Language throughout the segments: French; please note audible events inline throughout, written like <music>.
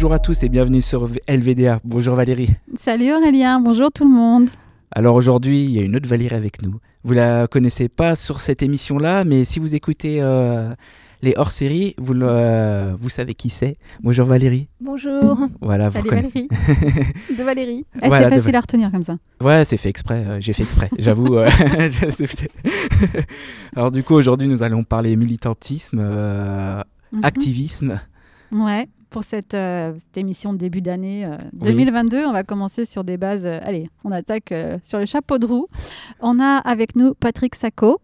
Bonjour à tous et bienvenue sur LVDA. Bonjour Valérie. Salut Aurélien, bonjour tout le monde. Alors aujourd'hui, il y a une autre Valérie avec nous. Vous la connaissez pas sur cette émission-là, mais si vous écoutez euh, les hors-séries, vous, le- vous savez qui c'est. Bonjour Valérie. Bonjour. Voilà, vous Salut. Valérie. De Valérie. <laughs> Eh, Voilà, c'est de- facile à retenir comme ça. Ouais, c'est fait exprès. euh, J'ai fait exprès. <laughs> J'avoue. <laughs> euh. Alors du coup, aujourd'hui, nous allons parler militantisme, euh, Mhm. activisme. Ouais, pour cette, euh, cette émission de début d'année euh, Oui. 2022, on va commencer sur des bases. euh, allez, on attaque euh, sur le chapeau de roue. On a avec nous Patrick Sacco.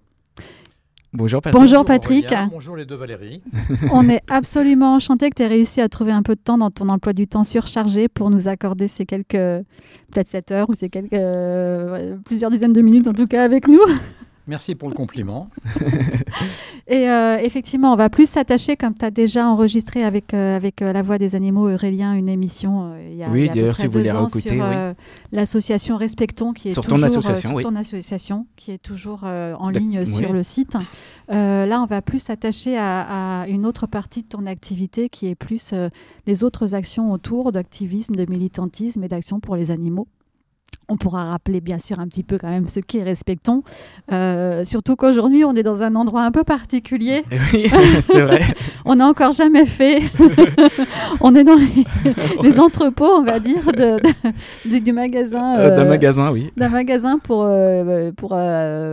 Bonjour Patrick. Bonjour Patrick. Aurélien, bonjour les deux Valérie. <laughs> on est absolument enchanté que tu aies réussi à trouver un peu de temps dans ton emploi du temps surchargé pour nous accorder ces quelques, peut-être 7 heures ou ces quelques, euh, plusieurs dizaines de minutes en tout cas avec nous. Merci pour le compliment. <laughs> Et euh, effectivement, on va plus s'attacher, comme tu as déjà enregistré avec, euh, avec euh, La Voix des Animaux, Aurélien, une émission euh, il y a, Oui, d'ailleurs, près si vous voulez deux ans réécouter, sur oui. euh, l'association Respectons, qui est Sur ton toujours, euh, association, sur oui. ton association, qui est toujours euh, en ligne oui. sur le site. Euh, là, on va plus s'attacher à, à une autre partie de ton activité, qui est plus euh, les autres actions autour d'activisme, de militantisme et d'action pour les animaux. On pourra rappeler bien sûr un petit peu quand même ce qu'est Respectons, Euh, surtout qu'aujourd'hui on est dans un endroit un peu particulier. Oui, <laughs> c'est vrai. <laughs> On n'a encore jamais fait. <laughs> on est dans les, les entrepôts, on va dire, de, de- du, du magasin. Euh, D'un euh, magasin, oui. d'un magasin pour, euh, pour,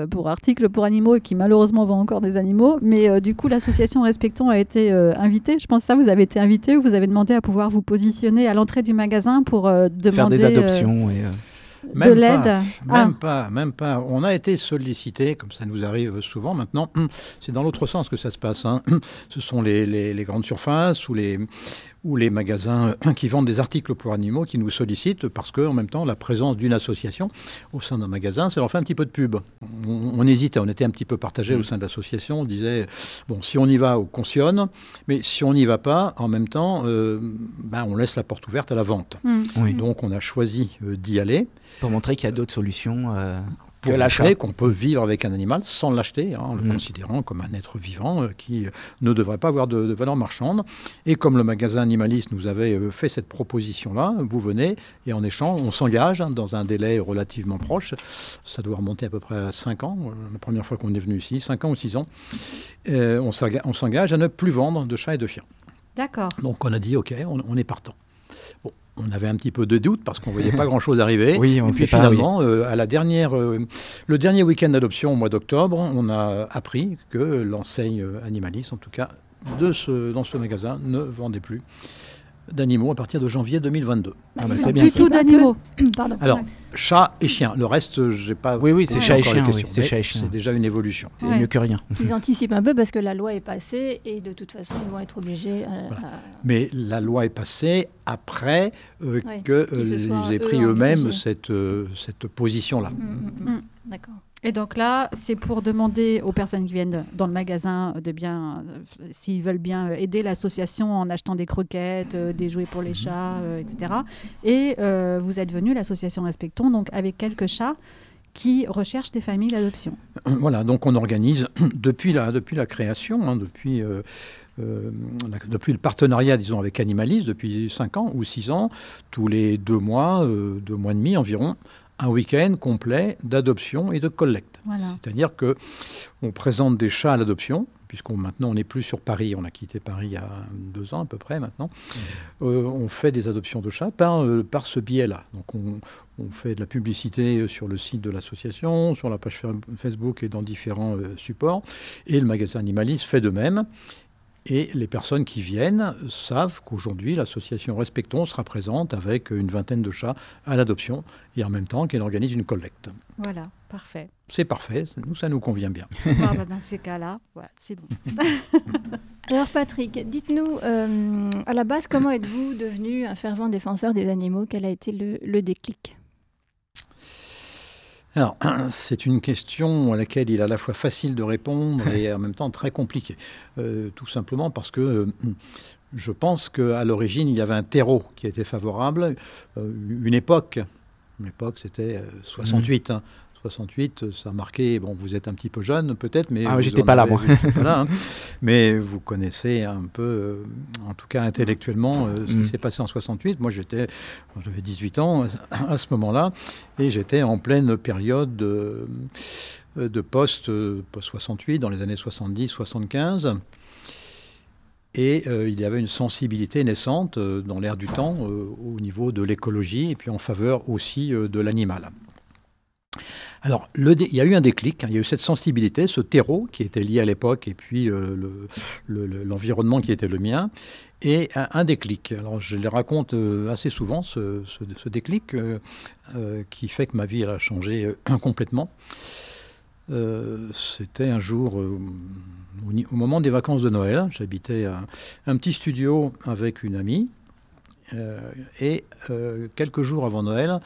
pour articles pour animaux et qui malheureusement vend encore des animaux. Mais du coup, l'association Respectons a été invitée. Je pense que ça, vous avez été invité ou vous avez demandé à pouvoir vous positionner à l'entrée du magasin pour demander Faire des adoptions. et, euh, de Même l'aide. pas, Ah. Même pas, même pas. On a été sollicité, comme ça nous arrive souvent maintenant. C'est dans l'autre sens que ça se passe. hein. Ce sont les, les- les grandes surfaces ou les, ou les magasins <clears throat> qui vendent des articles pour animaux qui nous sollicitent parce que, en même temps, la présence d'une association au sein d'un magasin, ça leur fait un petit peu de pub. On, on hésitait, on était un petit peu partagé au sein de l'association. On disait, bon, si on y va, on cautionne, mais si on n'y va pas, en même temps, euh, ben, on laisse la porte ouverte à la vente. Oui. Donc, on a choisi euh, d'y aller Pour montrer qu'il y a d'autres solutions euh, pour l'achat. montrer qu'on peut vivre avec un animal sans l'acheter, hein, en le Mm. considérant comme un être vivant euh, qui euh, ne devrait pas avoir de, de valeur marchande. Et comme le magasin animaliste nous avait euh, fait cette proposition-là, vous venez et en échange, on s'engage hein, dans un délai relativement proche. Ça doit remonter à peu près à 5 ans, la première fois qu'on est venu ici, 5 ans ou 6 ans. Euh, on s'enga- on s'engage à ne plus vendre de chats et de chiens. D'accord. Donc on a dit, OK, on, on est partant. On avait un petit peu de doute parce qu'on ne voyait pas <laughs> grand-chose arriver. Oui, on et puis sait pas, oui. finalement, euh, à la dernière, euh, le dernier week-end d'adoption au mois d'octobre, on a appris que l'enseigne animaliste, en tout cas de ce, dans ce magasin, ne vendait plus d'animaux à partir de janvier 2022. Ah bah, Ils c'est bien tout d'animaux. <coughs> Pardon. Alors, chat et chien. Le reste, j'ai pas. Oui, oui, c'est chat et chien, oui, c'est mais chat et chien. C'est déjà une évolution. C'est Ouais. mieux que rien. Ils <laughs> anticipent un peu parce que la loi est passée et de toute façon, ils vont être obligés à. Voilà. à- Mais la loi est passée après euh, Ouais, que qu'ils euh, aient pris eux-mêmes cette, euh, cette position-là. Mm, mm, mm. D'accord. Et donc là, c'est pour demander aux personnes qui viennent dans le magasin de bien, euh, s'ils veulent bien euh, aider l'association en achetant des croquettes, euh, des jouets pour les chats, euh, etc. Et euh, vous êtes venu, l'association Respectons, donc avec quelques chats qui recherchent des familles d'adoption. <clears throat> Voilà, donc on organise <clears throat> depuis la, depuis la création, hein, depuis, euh, euh, depuis le partenariat, disons, avec Animalis, depuis 5 ans ou 6 ans, tous les deux mois, euh, deux mois et demi environ, un week-end complet d'adoption et de collecte. Voilà. C'est-à-dire que on présente des chats à l'adoption, puisqu'on maintenant on n'est plus sur Paris, on a quitté Paris il y a deux ans à peu près maintenant. Euh, on fait des adoptions de chats par, euh, par ce biais-là. Donc on, on fait de la publicité sur le site de l'association, sur la page fa- Facebook et dans différents euh, supports. Et le magasin Animaliste fait de même. Et les personnes qui viennent savent qu'aujourd'hui, l'association Respectons sera présente avec une vingtaine de chats à l'adoption et en même temps qu'elle organise une collecte. Voilà, parfait. C'est parfait, ça- nous, ça nous convient bien. <laughs> Ah, bah, dans ces cas-là, ouais, c'est bon. <laughs> Alors Patrick, dites-nous, euh, à la base, comment êtes-vous devenu un fervent défenseur des animaux? Quel a été le, le déclic? Alors, <clears throat> c'est une question à laquelle il est à la fois facile de répondre et en même temps très compliqué. Euh, tout simplement parce que euh, je pense qu'à l'origine, il y avait un terreau qui était favorable. Euh, une époque, une époque c'était euh, 68, hein, 68, ça a marqué. Bon, vous êtes un petit peu jeune, peut-être, mais. Ah, j'étais pas là, moi. pas là, hein. mais vous connaissez un peu, euh, en tout cas intellectuellement, euh, ce Mm. qui s'est passé en 68. Moi, j'étais, j'avais 18 ans à ce moment-là, et j'étais en pleine période de, de post, euh, post-68, dans les années 70-75. Et euh, il y avait une sensibilité naissante euh, dans l'air du temps euh, au niveau de l'écologie et puis en faveur aussi euh, de l'animal. Alors, il y a eu un déclic, hein, il y a eu cette sensibilité, ce terreau qui était lié à l'époque et puis euh, le- le- le- l'environnement qui était le mien, et un, déclic. Alors, je les raconte euh, assez souvent, ce, déclic euh, qui fait que ma vie a changé <clears throat> complètement. C'était un jour, au, moment des vacances de Noël, j'habitais un, un petit studio avec une amie, et quelques jours avant Noël,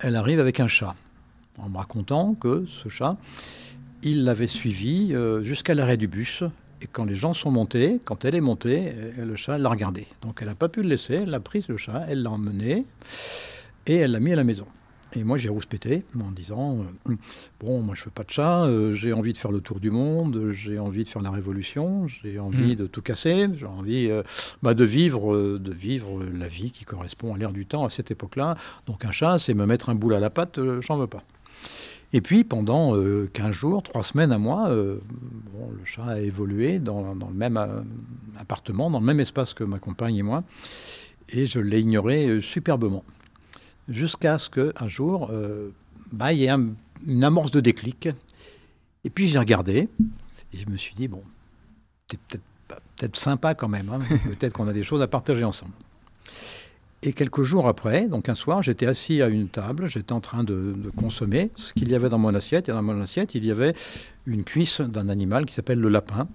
elle arrive avec un chat, en me racontant que ce chat, il l'avait suivi euh, jusqu'à l'arrêt du bus, et quand les gens sont montés, quand elle est montée, euh, le chat l'a regardé. Donc elle n'a pas pu le laisser, elle a pris le chat, elle l'a emmené, et elle l'a mis à la maison. Et moi, j'ai rouspété en disant euh, Bon, moi, je veux pas de chat, euh, j'ai envie de faire le tour du monde, j'ai envie de faire la révolution, j'ai envie Mm. de tout casser, j'ai envie euh, bah, de, vivre, de vivre la vie qui correspond à l'ère du temps à cette époque-là. Donc, un chat, c'est me mettre un boule à la patte, j'en veux pas. Et puis, pendant euh, 15 jours, 3 semaines, un mois, euh, bon, le chat a évolué dans, dans le même euh, appartement, dans le même espace que ma compagne et moi, et je l'ai ignoré euh, superbement jusqu'à ce qu'un jour, euh, bah, il y ait un- une amorce de déclic. Et puis j'ai regardé et je me suis dit, bon, c'est peut-être pas- peut-être sympa quand même, hein, <laughs> peut-être qu'on a des choses à partager ensemble. Et quelques jours après, donc un soir, j'étais assis à une table, j'étais en train de, consommer ce qu'il y avait dans mon assiette. Et dans mon assiette, il y avait une cuisse d'un animal qui s'appelle le lapin,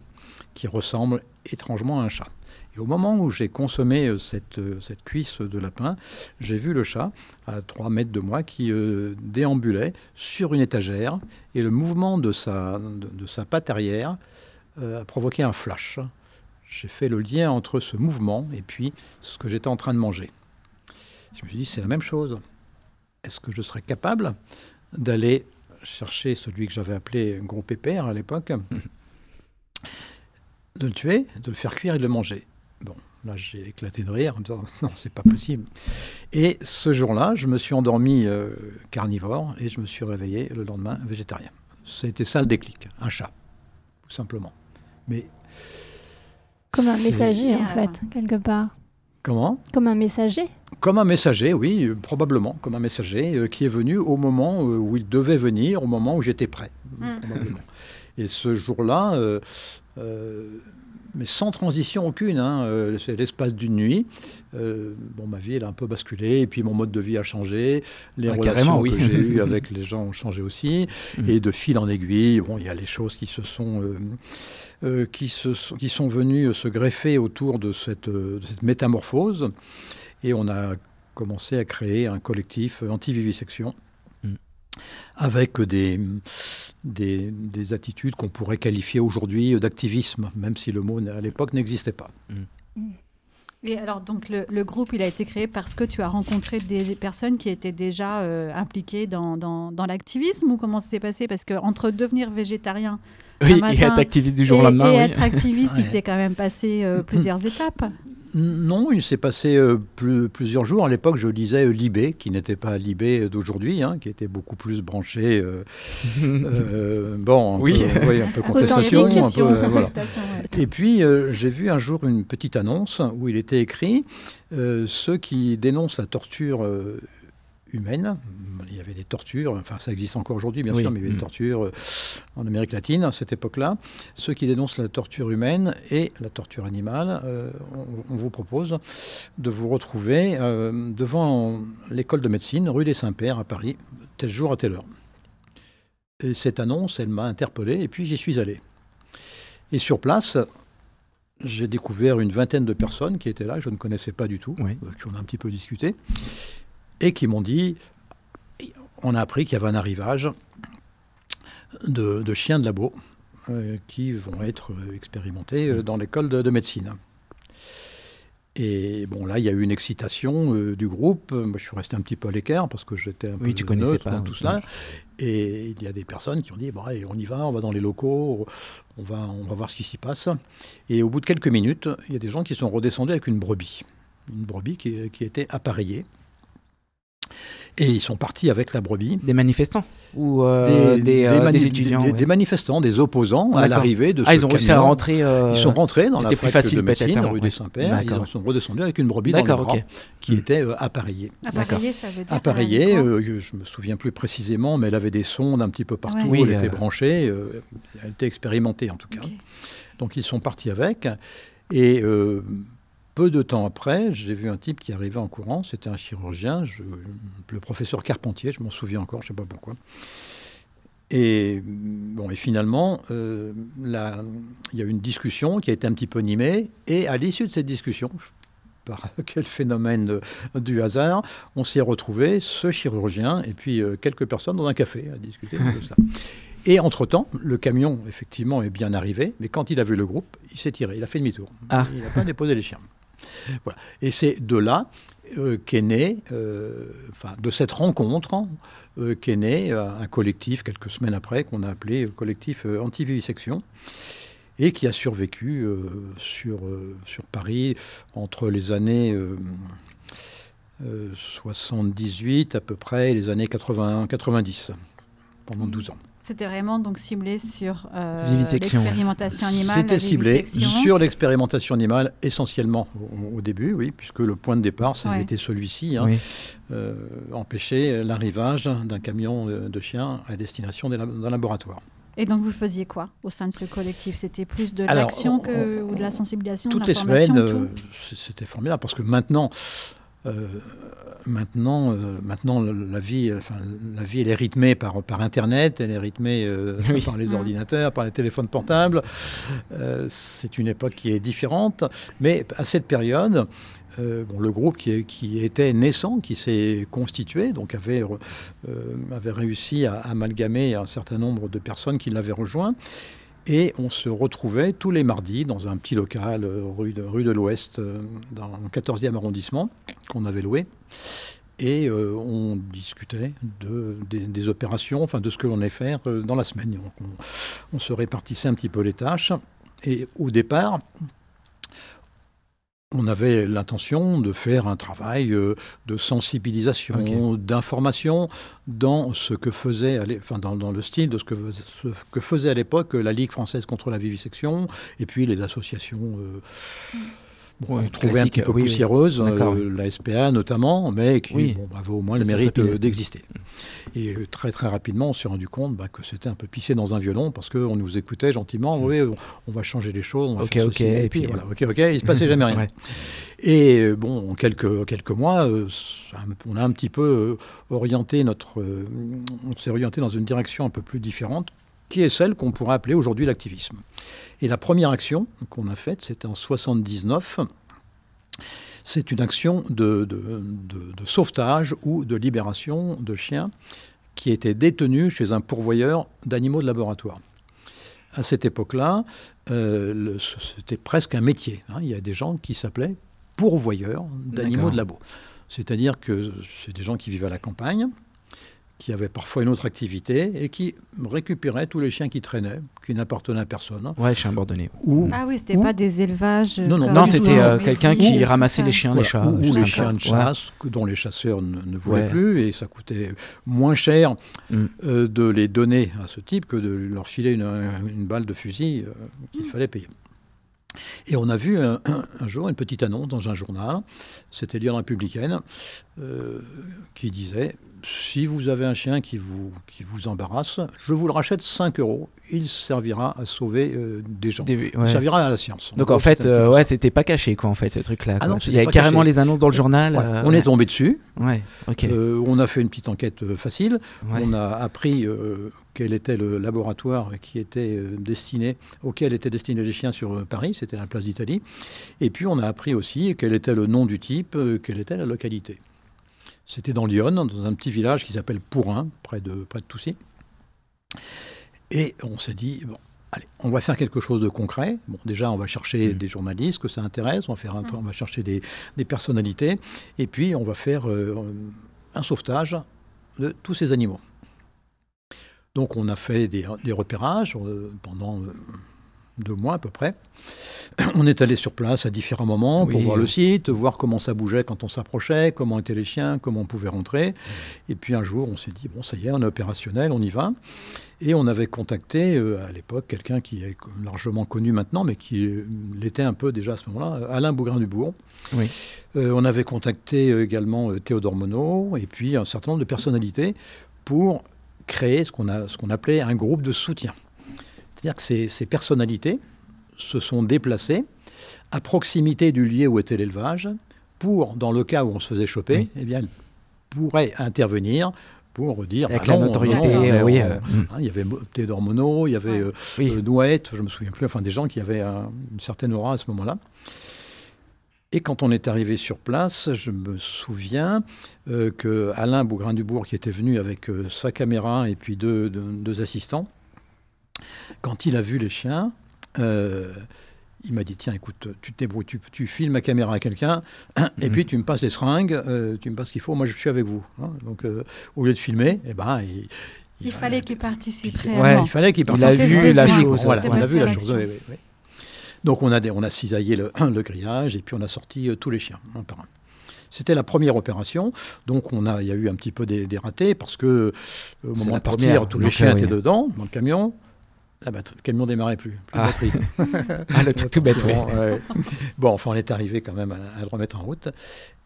qui ressemble étrangement à un chat. Et au moment où j'ai consommé euh, cette, euh, cette cuisse de lapin, j'ai vu le chat à 3 mètres de moi qui euh, déambulait sur une étagère et le mouvement de sa, de, sa patte arrière a provoqué un flash. J'ai fait le lien entre ce mouvement et puis ce que j'étais en train de manger. Je me suis dit, c'est la même chose. Est-ce que je serais capable d'aller chercher celui que j'avais appelé gros pépère à l'époque, <laughs> de le tuer, de le faire cuire et de le manger? Bon, là j'ai éclaté de rire en me disant <laughs> non, c'est pas possible. Et ce jour-là, je me suis endormi euh, carnivore et je me suis réveillé le lendemain végétarien. C'était ça le déclic, un chat, tout simplement. Mais Comme un messager, en fait, quelque part. Comment Comme un messager. Comme un messager, oui, euh, probablement, comme un messager euh, qui est venu au moment euh, où il devait venir, au moment où j'étais prêt, probablement. Et ce jour-là, euh, euh, mais sans transition aucune, hein, euh, c'est l'espace d'une nuit. euh, bon, ma vie, elle a un peu basculé, et puis mon mode de vie a changé, les Ah, relations oui. que j'ai eues <laughs> avec les gens ont changé aussi, Mm. et de fil en aiguille, bon, il y a les choses qui se sont, euh, qui se sont, qui sont venues se greffer autour de cette, de cette métamorphose, et on a commencé à créer un collectif anti-vivisection. Avec des, des, des attitudes qu'on pourrait qualifier aujourd'hui d'activisme, même si le mot à l'époque n'existait pas. Et alors, donc, le, le groupe, il a été créé parce que tu as rencontré des personnes qui étaient déjà euh, impliquées dans, dans, dans l'activisme ou comment ça s'est passé? Parce qu'entre devenir végétarien Oui, Un et être activiste du jour au lendemain, et oui. être activiste, <laughs> il s'est quand même passé euh, plusieurs <clears throat> étapes. Non, il s'est passé euh, plus- plusieurs jours. À l'époque, je lisais euh, Libé, qui n'était pas Libé d'aujourd'hui, hein, qui était beaucoup plus branché. euh, <laughs> euh, bon, un Oui. peu, oui, un peu contestation. Authentique. un peu, euh, voilà. contestation, ouais. Et puis, euh, j'ai vu un jour une petite annonce où il était écrit euh, ceux qui dénoncent la torture euh, humaine. Il y avait des tortures, enfin ça existe encore aujourd'hui bien Oui. sûr, mais il y avait des Mm. tortures euh, en Amérique latine à cette époque-là. Ceux qui dénoncent la torture humaine et la torture animale, euh, on, on vous propose de vous retrouver euh, devant l'école de médecine, rue des Saints-Pères à Paris, tel jour à telle heure. Et cette annonce, elle m'a interpellé et puis j'y suis allé. Et sur place, j'ai découvert une vingtaine de personnes qui étaient là, que je ne connaissais pas du tout, Oui. euh, qui on a un petit peu discuté, et qui m'ont dit, on a appris qu'il y avait un arrivage de, de chiens de labo euh, qui vont être euh, expérimentés euh, dans l'école de, de médecine. Et bon, là, il y a eu une excitation euh, du groupe. Moi, je suis resté un petit peu à l'écart parce que j'étais un oui, peu tu connaissais pas, dans tout cela. Et il y a des personnes qui ont dit bon, allez, on y va, on va dans les locaux, on va, on va voir ce qui s'y passe. Et au bout de quelques minutes, il y a des gens qui sont redescendus avec une brebis. Une brebis qui, qui était appareillée. Et ils sont partis avec la brebis. Des manifestants ou euh, des, des, euh, des, étudiants des, manifestants, des opposants à l'arrivée de ah, ce ils ont réussi à rentrer. Euh... Ils sont rentrés dans la plus fac facile, de médecine, rue ouais. des Saints-Pères. Ils sont redescendus avec une brebis dans le bras okay. qui était euh, appareillée. Appareillée, ça veut dire Appareillée, euh, je me souviens plus précisément, mais elle avait des sondes un petit peu partout. Ouais. Oui, elle était branchée. euh, elle était expérimentée en tout cas. Okay. Donc ils sont partis avec. Et euh, peu de temps après, j'ai vu un type qui arrivait en courant, c'était un chirurgien, je, le professeur Carpentier, je m'en souviens encore, je ne sais pas pourquoi. Et, bon, et finalement, euh, il y a eu une discussion qui a été un petit peu animée, et à l'issue de cette discussion, <laughs> par quel phénomène de, du hasard, on s'est retrouvé, ce chirurgien, et puis euh, quelques personnes dans un café à discuter de ça. <laughs> Et entre-temps, le camion, effectivement, est bien arrivé, mais quand il a vu le groupe, il s'est tiré, il a fait demi-tour. Ah. Il n'a pas déposé les chiens. Et c'est de là euh, qu'est né, euh, enfin, de cette rencontre, euh, qu'est né un collectif, quelques semaines après, qu'on a appelé collectif anti-vivisection, et qui a survécu sur, sur Paris entre les années 78 à peu près et les années 80-90, pendant 12 ans. C'était vraiment donc ciblé sur euh, l'expérimentation animale. C'était ciblé sur l'expérimentation animale essentiellement au, au, début, oui, puisque le point de départ, ça Ouais. avait été celui-ci, hein, Oui. euh, empêcher l'arrivage d'un camion de chiens à destination d'un laboratoire. Et donc vous faisiez quoi au sein de ce collectif? C'était plus de l'action ou de la sensibilisation, de Toutes les l'information, semaines, tout? euh, c'était formidable parce que maintenant, maintenant, euh, maintenant la vie, enfin, la vie, elle est rythmée par, par Internet, elle est rythmée euh, <laughs> Oui. par les Mm. ordinateurs, par les téléphones portables. Euh, c'est une époque qui est différente, mais à cette période. euh, bon, le groupe qui, était naissant, qui s'est constitué, donc avait, euh, avait réussi à amalgamer un certain nombre de personnes qui l'avaient rejoint. Et on se retrouvait tous les mardis dans un petit local euh, rue de, rue de l'Ouest, euh, dans le 14e arrondissement, qu'on avait loué. Et euh, on discutait de, des, opérations, enfin de ce que l'on allait faire dans la semaine. On, on se répartissait un petit peu les tâches. Et au départ, on avait l'intention de faire un travail euh, de sensibilisation, d'information dans ce que faisait, enfin dans, dans le style de ce que, ce que faisait à l'époque la Ligue française contre la vivisection et puis les associations. euh, bon, trouvait un petit peu oui, oui. poussiéreuses, D'accord, euh, la SPA notamment, mais qui Oui. bon, avait au moins le mérite euh, d'exister. Et euh, très très rapidement, on s'est rendu compte bah, que c'était un peu pissé dans un violon parce qu'on nous écoutait gentiment. Oui, on, on va changer les choses. On va Ok, faire ceci. et Et puis voilà, ok, ok. Il se passait jamais <laughs> rien. Ouais. Et bon, en quelques, quelques mois, on a un petit peu orienté notre. on s'est orienté dans une direction un peu plus différente, qui est celle qu'on pourrait appeler aujourd'hui l'activisme. Et la première action qu'on a faite, c'était en 79. C'est une action de, de- de- de sauvetage ou de libération de chiens qui étaient détenus chez un pourvoyeur d'animaux de laboratoire. À cette époque-là, euh, c'était presque un métier. hein. Il y a des gens qui s'appelaient pourvoyeurs d'animaux de labo. C'est-à-dire que c'est des gens qui vivent à la campagne, qui avaient parfois une autre activité et qui récupéraient tous les chiens qui traînaient, qui n'appartenaient à personne. Ouais, chien abandonné. Ou, Ah oui, c'était Ou- pas des élevages. Non, non, Non, du c'était euh, quelqu'un qui ramassait les chiens Voilà, des chats. ou- les chiens de Ouais. chasse que dont les chasseurs ne, ne voulaient Ouais. plus et ça coûtait moins cher Mm. euh, de les donner à ce type que de leur filer une, une balle de fusil euh, qu'il fallait payer. Et on a vu un, un- un jour une petite annonce dans un journal, c'était Lyon Républicaine, euh, qui disait si vous avez un chien qui vous, qui vous embarrasse, je vous le rachète 5 euros. Il servira à sauver euh, des gens. Des- ouais. Il servira à la science. Donc en fait, euh, ouais, c'était pas caché quoi en fait ce truc-là. Ah Il y avait carrément caché. les annonces dans le journal. Voilà, euh, on ouais. est tombé dessus. Ouais, ok. Euh, on a fait une petite enquête euh, facile. On a appris euh, quel était le laboratoire qui était euh, destiné, auquel étaient destinés les chiens sur euh, Paris, c'était la place d'Italie. Et puis on a appris aussi quel était le nom du type, euh, quelle était la localité. C'était dans Lyon, dans un petit village qui s'appelle Pourrin, près de, près de Toussy. Et on s'est dit, bon, allez, on va faire quelque chose de concret. Bon, déjà, on va chercher Mm. des journalistes que ça intéresse, on va, faire un, on va chercher des, des personnalités, et puis on va faire euh, un sauvetage de tous ces animaux. Donc on a fait des, des repérages euh, pendant euh, deux mois à peu près. <clears throat> On est allé sur place à différents moments pour voir le site, voir comment ça bougeait quand on s'approchait, comment étaient les chiens, comment on pouvait rentrer. Et puis un jour, on s'est dit, bon, ça y est, on est opérationnel, on y va. Et on avait contacté euh, à l'époque quelqu'un qui est largement connu maintenant, mais qui euh, l'était un peu déjà à ce moment-là, Alain Bougrain-Dubourg. Oui. Euh, on avait contacté également Théodore Monod et puis un certain nombre de personnalités pour créer ce qu'on a- ce qu'on appelait un groupe de soutien. C'est-à-dire que ces, ces personnalités se sont déplacées à proximité du lieu où était l'élevage pour, dans le cas où on se faisait choper, Oui. eh bien, elles pourraient intervenir pour dire Avec bah la non, notoriété, non, euh, mais oui, on- euh, hein, il y avait Théodore Monod, il y avait euh, Oui. Nouette, je me souviens plus, enfin des gens qui avaient un- une certaine aura à ce moment-là. Et quand on est arrivé sur place, je me souviens que Alain Bougrain-Dubourg, qui était venu avec sa caméra et puis deux, deux- deux assistants, quand il a vu les chiens, euh, il m'a dit tiens, écoute, tu te débrouilles, tu, tu filmes ma caméra à quelqu'un, et Mhm. puis tu me passes les seringues, euh, tu me passes ce qu'il faut, moi je suis avec vous. hein. Donc euh, au lieu de filmer, eh ben, il, Il fallait qu'il participe Ouais, il fallait qu'il Il a participe. vu C'était la besoin. chose. Voilà, C'était on a vu la chose. oui, oui, oui. Donc on a, des- on a cisaillé le, <clears throat> le grillage et puis on a sorti euh, tous les chiens, un par un. C'était la première opération, donc on a, il y a eu un petit peu des, des ratés parce que au moment de partir, première, tous les chiens oui. étaient dedans, dans le camion. La batterie- le camion démarrait plus, plus de Ah. batterie. <laughs> Ah, le truc tout bête, ouais. Bon, enfin, on est arrivé quand même à, à le remettre en route.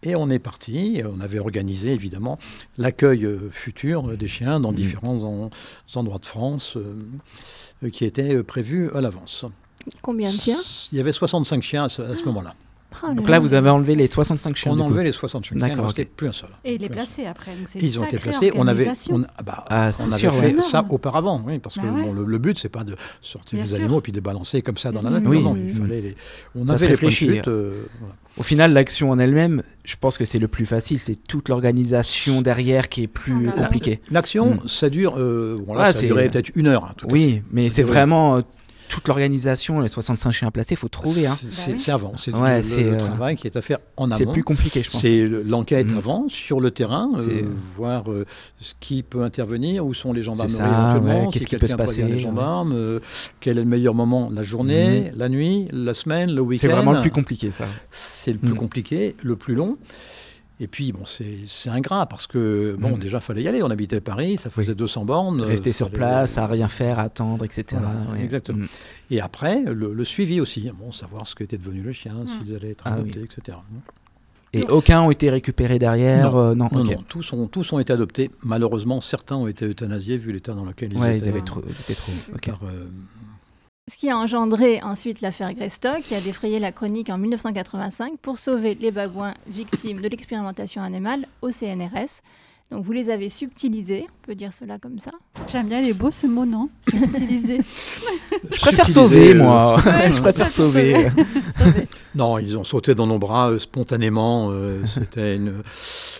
Et on est parti. On avait organisé, évidemment, l'accueil euh, futur des chiens dans Mhm. différents en- endroits de France euh, euh, qui étaient euh, prévus à l'avance. Combien de chiens? Il y avait 65 chiens à ce, à ce moment-là. Ah, Donc là, vous avez enlevé les 65 chiens. On a enlevé les 65 chiens, il ne D'accord, restait ok. plus un seul. Et il est placé après. donc Ils ont été placés. On avait, on, ah bah, Ah, on c'est avait sûr, fait ça auparavant, oui, parce que Bah ouais. bon, le, le but c'est pas de sortir Bien des sûr. animaux et puis de les balancer comme ça dans la nature. Oui. Non, il Mhm. fallait les. On Ça avait les chute, euh, voilà. Au final, l'action en elle-même, je pense que c'est le plus facile. C'est toute l'organisation derrière qui est plus Ah, compliquée. L'action, Mm. ça dure, euh, bon, là, Ouais, ça a duré peut-être une heure. hein, tout Oui, mais c'est vraiment euh, toute l'organisation, les 65 chiens placés, il faut trouver. Hein. C'est- C'est Bah oui. c'est avant, c'est Ouais, le, c'est, le euh, travail qui est à faire en C'est amont. plus compliqué, je pense. C'est le- l'enquête Mm. avant, sur le terrain, euh, C'est- voir euh, ce qui peut intervenir, où sont les gendarmeries ça, éventuellement, ouais, qu'est-ce si qui peut se passer, les ouais. gendarmes, euh, quel est le meilleur moment, la journée, la nuit, la semaine, le week-end. C'est vraiment le plus compliqué, ça. C'est le plus Mm. compliqué, le plus long. Et puis, bon, c'est c'est ingrat parce que, bon, Mm. déjà, fallait y aller. On habitait Paris, ça faisait 200 bornes. euh, Rester sur place, à rien faire, attendre, etc. Voilà, ouais. exactement. Mm. Et après, le, le suivi aussi. Bon, savoir ce qu'était devenu le chien, Mm. s'ils allaient être Ah adoptés, oui. etc. Et aucun ont été récupérés derrière Non. euh, non, Non, tous ont, tous ont été adoptés. Malheureusement, certains ont été euthanasiés vu l'état dans lequel ils Ouais, étaient. ils avaient trop, ils étaient trop. ok. Car, euh, Ce qui a engendré ensuite l'affaire Greystock, qui a défrayé la chronique en 1985 pour sauver les babouins victimes de l'expérimentation animale au CNRS. Donc vous les avez subtilisés, on peut dire cela comme ça. J'aime bien, il est beau ce mot, non? <laughs> C'est utilisé. Je préfère sauver, euh, moi. Ouais, <laughs> je préfère <laughs> sauver. Non, ils ont sauté dans nos bras euh, spontanément. euh, C'était une,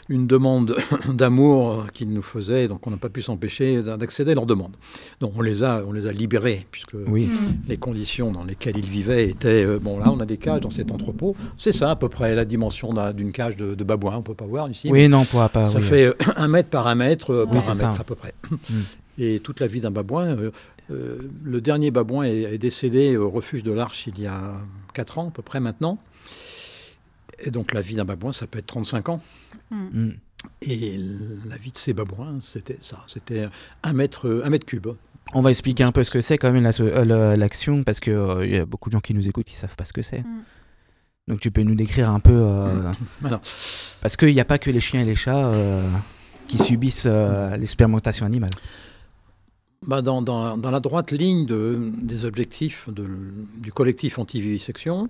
une demande <coughs> d'amour qu'ils nous faisaient, donc on n'a pas pu s'empêcher d'a- d'accéder à leur demande. Donc on les a, on les a libérés, puisque Oui. Mm. les conditions dans lesquelles ils vivaient étaient... euh, bon, là, on a des cages dans cet entrepôt. C'est ça, à peu près, la dimension d'un- d'une cage de, de babouin. On ne peut pas voir ici. Oui, non, on pourra pas. Ça oui. fait euh, un mètre par un mètre euh, Oui, par un ça. mètre à peu près. Mm. <laughs> Et toute la vie d'un babouin. euh, euh, le dernier babouin est, est décédé au refuge de l'Arche il y a 4 ans à peu près maintenant. Et donc la vie d'un babouin, ça peut être 35 ans. Mm. Et la vie de ces babouins, c'était ça. C'était un mètre, un mètre cube. On va expliquer un peu ce que c'est quand même l'action, parce qu'il il y a beaucoup de gens qui nous écoutent qui savent pas ce que c'est. Mm. Donc tu peux nous décrire un peu. euh. <laughs> Parce qu'il n'y a pas que les chiens et les chats euh, qui subissent euh, l'expérimentation animale. Bah, dans, dans- dans la droite ligne de- des objectifs de- du collectif anti-vivisection,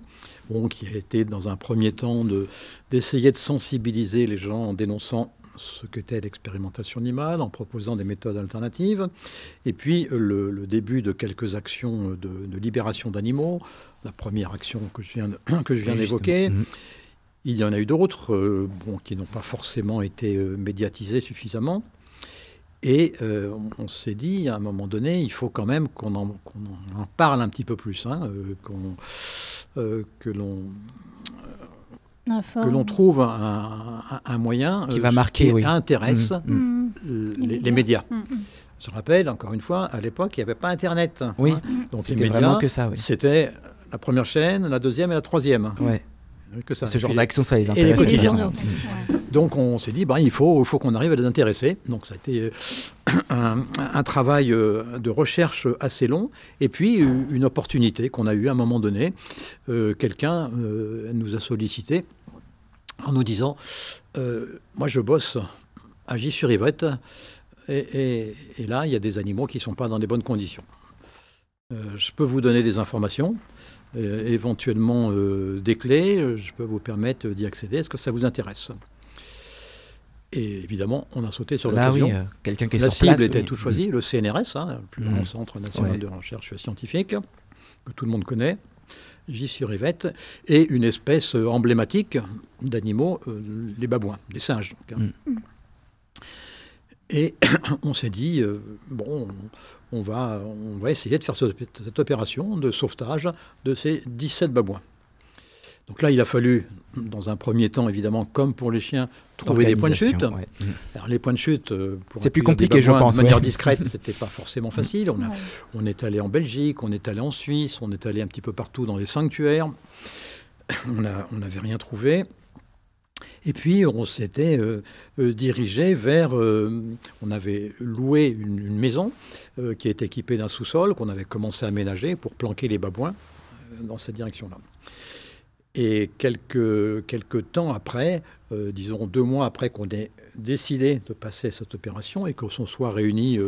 bon, qui a été dans un premier temps de- d'essayer de, sensibiliser les gens en dénonçant ce qu'était l'expérimentation animale, en proposant des méthodes alternatives, et puis le, le début de quelques actions de, de libération d'animaux, la première action que je viens, de- <clears throat> que je viens Oui, d'évoquer. Mm. il y en a eu d'autres euh, bon, qui n'ont pas forcément été euh, médiatisés suffisamment. Et euh, on, s'est dit, à un moment donné, il faut quand même qu'on en, parle un petit peu plus, hein, que l'on que l'on trouve un, moyen qui va marquer, qui intéresse mmh, mmh. Les, médias. Je rappelle, encore une fois, à l'époque, il n'y avait pas Internet. Oui, hein. donc les médias. Oui. C'était la première chaîne, la deuxième et la troisième. Ouais. Que ça. Ce genre d'action, ça les intéresse. Et les quotidiens. Donc on s'est dit, ben, il faut, qu'on arrive à les intéresser. Donc ça a été euh, <clears throat> un, travail euh, de recherche assez long. Et puis une opportunité qu'on a eue à un moment donné. Euh, quelqu'un nous a sollicité en nous disant, moi je bosse à J-sur-Yvette. Et, là, il y a des animaux qui ne sont pas dans des bonnes conditions. je peux vous donner des informations. Euh, éventuellement euh, des clés, je peux vous permettre d'y accéder. Est-ce que ça vous intéresse? Et évidemment, on a sauté sur l'occasion. oui, euh, quelqu'un qui est La sur cible était tout choisie, le CNRS, hein, le plus grand mm. centre national de recherche scientifique, que tout le monde connaît, J sur Yvette, et une espèce emblématique d'animaux, les babouins, les singes. Donc, hein. mm. Et <clears throat> on s'est dit, bon, on va, on va essayer de faire cette, opération de sauvetage de ces 17 babouins. Donc là, il a fallu, dans un premier temps, évidemment, comme pour les chiens, trouver des points de chute. Alors les points de chute, euh, c'est plus compliqué, je pense. De manière discrète, <laughs> c'était pas forcément facile. On, a, on est allé en Belgique, on est allé en Suisse, on est allé un petit peu partout dans les sanctuaires. On n'avait rien trouvé. Et puis, on s'était euh, euh, dirigé vers. Euh, on avait loué une, maison qui est équipée d'un sous-sol qu'on avait commencé à aménager pour planquer les babouins dans cette direction-là. Et quelques, quelques temps après, disons deux mois après qu'on ait décidé de passer cette opération et qu'on soit réunis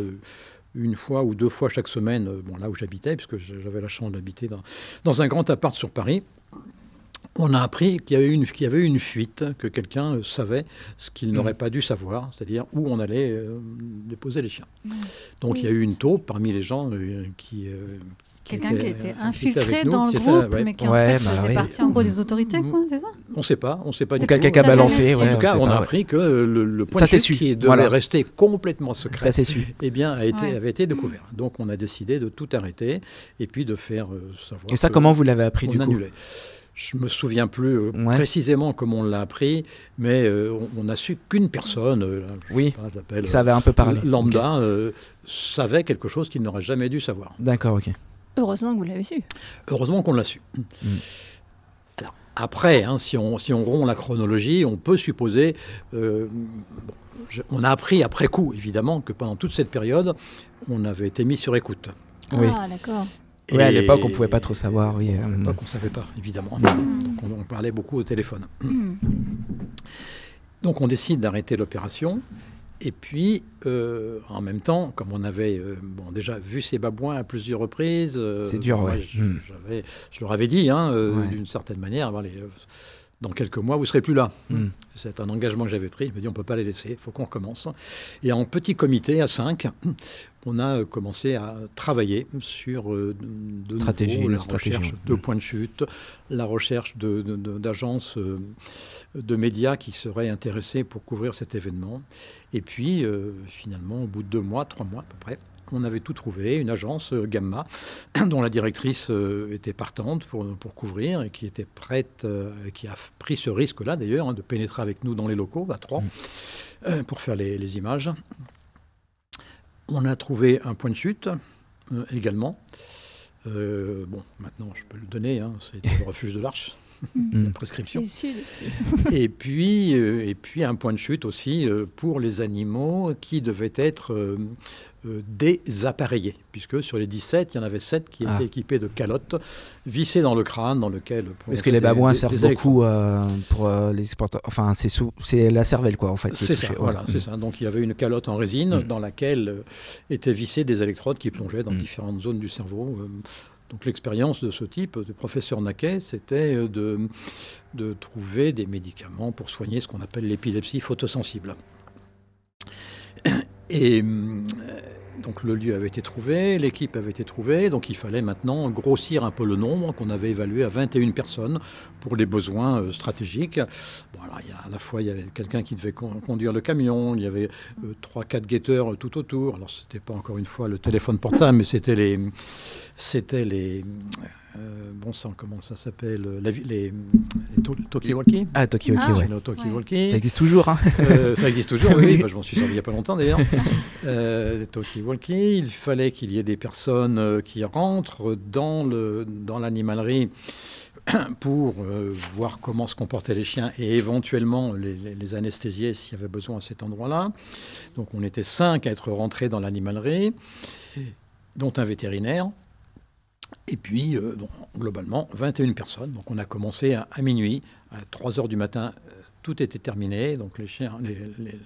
une fois ou deux fois chaque semaine, bon, là où j'habitais, puisque j'avais la chance d'habiter dans, un grand appart sur Paris, on a appris qu'il y avait une, y avait une fuite, que quelqu'un euh, savait ce qu'il n'aurait mm. pas dû savoir, c'est-à-dire où on allait euh, déposer les chiens. Mm. Donc il y a eu une taupe parmi les gens euh, qui, Quelqu'un qui était infiltré dans le groupe, mais qui en fait bah faisait partie en gros des autorités, quoi, c'est ça On ne sait pas, on ne sait pas. Ou quelqu'un qui a balancé. en tout cas, on, a appris que le, point de chute qui devait rester complètement secret, ça su. Eh bien, a été, avait été découvert. Donc, on a décidé de tout arrêter et puis de faire savoir. Et ça, comment vous l'avez appris du coup je me souviens plus euh, précisément comment on l'a appris, mais euh, on n'a su qu'une personne, euh, oui, ça avait un peu parlé, lambda, savait quelque chose qu'il n'aurait jamais dû savoir. D'accord, ok. Heureusement que vous l'avez su. Heureusement qu'on l'a su. Mm. Alors, après, hein, si, on, si on rompt la chronologie, on peut supposer... on a appris après coup, évidemment, que pendant toute cette période, on avait été mis sur écoute. Oui. Ah, d'accord. Oui, à l'époque, on ne pouvait pas trop savoir. Oui. À l'époque, on ne savait pas, évidemment. Donc, on, parlait beaucoup au téléphone. Hmm. Donc, on décide d'arrêter l'opération. Et puis, euh, en même temps, comme on avait euh, bon, déjà vu ces babouins à plusieurs reprises, euh, c'est dur, ouais. je, je, leur avais dit, hein, d'une certaine manière, dans quelques mois, vous ne serez plus là. C'est un engagement que j'avais pris. Je me dis, on ne peut pas les laisser, il faut qu'on recommence. Et en petit comité, à cinq, on a commencé à travailler sur euh, de stratégie, la recherche de points de chute, la recherche d'agences de, euh, de, médias qui seraient intéressées pour couvrir cet événement. Et puis, euh, finalement, au bout de deux mois, trois mois à peu près, on avait tout trouvé, une agence Gamma, <clears throat> dont la directrice était partante pour, pour couvrir et qui était prête, qui a pris ce risque-là d'ailleurs, hein, de pénétrer avec nous dans les locaux, à trois, mm. pour faire les, les images. On a trouvé un point de chute euh, également. Euh, bon, maintenant, je peux le donner, hein, c'est le refuge de l'Arche, <laughs> la prescription. <laughs> et, puis, euh, et puis un point de chute aussi pour les animaux qui devaient être euh, désappareillés, puisque sur les 17, il y en avait 7 qui étaient ah. équipés de calottes vissées dans le crâne, dans lequel... Parce que les babouins servent beaucoup euh, pour euh, les exportateurs. Enfin, c'est la cervelle, quoi, en fait. C'est ça, voilà, c'est ça. Donc, il y avait une calotte en résine mm. dans laquelle étaient vissées des électrodes qui plongeaient dans mm. différentes zones du cerveau. Donc l'expérience de ce type, de professeur Naquet, c'était de, de trouver des médicaments pour soigner ce qu'on appelle l'épilepsie photosensible. Et donc le lieu avait été trouvé, l'équipe avait été trouvée, donc il fallait maintenant grossir un peu le nombre qu'on avait évalué à 21 personnes pour les besoins euh, stratégiques. Bon, alors, à la fois, il y avait quelqu'un qui devait conduire le camion, il y avait euh, trois, quatre guetteurs tout autour. Alors, c'était pas encore une fois le téléphone portable, mais c'était les, c'était les, euh, bon sang, comment ça s'appelle Les, les, Tokiwalki Ah, Tokiwalki, ah, ouais. Ça existe toujours, hein euh, Ça existe toujours, oui. <laughs> Bah, je m'en suis servi il n'y a pas longtemps d'ailleurs. euh, Tokiwalki, il fallait qu'il y ait des personnes euh, qui rentrent dans l'animalerie dans <clears throat> pour voir comment se comportaient les chiens et éventuellement les, les anesthésier s'il y avait besoin à cet endroit-là. Donc on était cinq à être rentrés dans l'animalerie, dont un vétérinaire. Et puis, euh, globalement, 21 personnes. Donc, on a commencé à, minuit, à 3 heures du matin. Euh, tout était terminé. Donc, les chiens, les,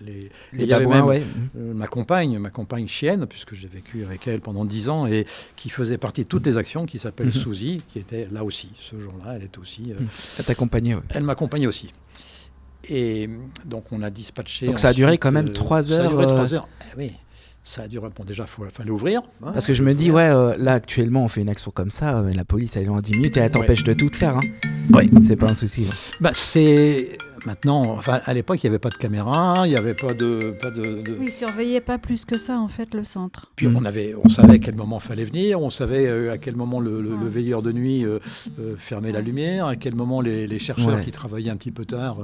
les, les, babouins, ouais. Euh, ma compagne, ma compagne chienne, puisque j'ai vécu avec elle pendant 10 ans et qui faisait partie de toutes les actions, qui s'appelle <laughs> mm Suzy, qui était là aussi. Ce jour-là, elle était aussi. Mhm. elle t'accompagnait, Elle m'accompagnait aussi. Et donc, on a dispatché. Donc, ça a duré quand même 3 heures. Ça a duré 3 heures. Eh oui. Ça a duré. Bon, déjà, il fallait ouvrir. Hein. Parce que je me dis, ouais, euh, là, actuellement, on fait une action comme ça, euh, la police, elle est en 10 minutes et elle t'empêche de tout faire. Hein. Oui, c'est pas un souci. Hein. Bah, c'est. Maintenant, enfin, à l'époque, il n'y avait pas de caméra, il n'y avait pas de, pas de, Oui, ils surveillaient pas plus que ça, en fait, le centre. Puis on, avait, on savait à quel moment il fallait venir, on savait euh, à quel moment le, veilleur de nuit fermait la lumière, à quel moment les, chercheurs qui travaillaient un petit peu tard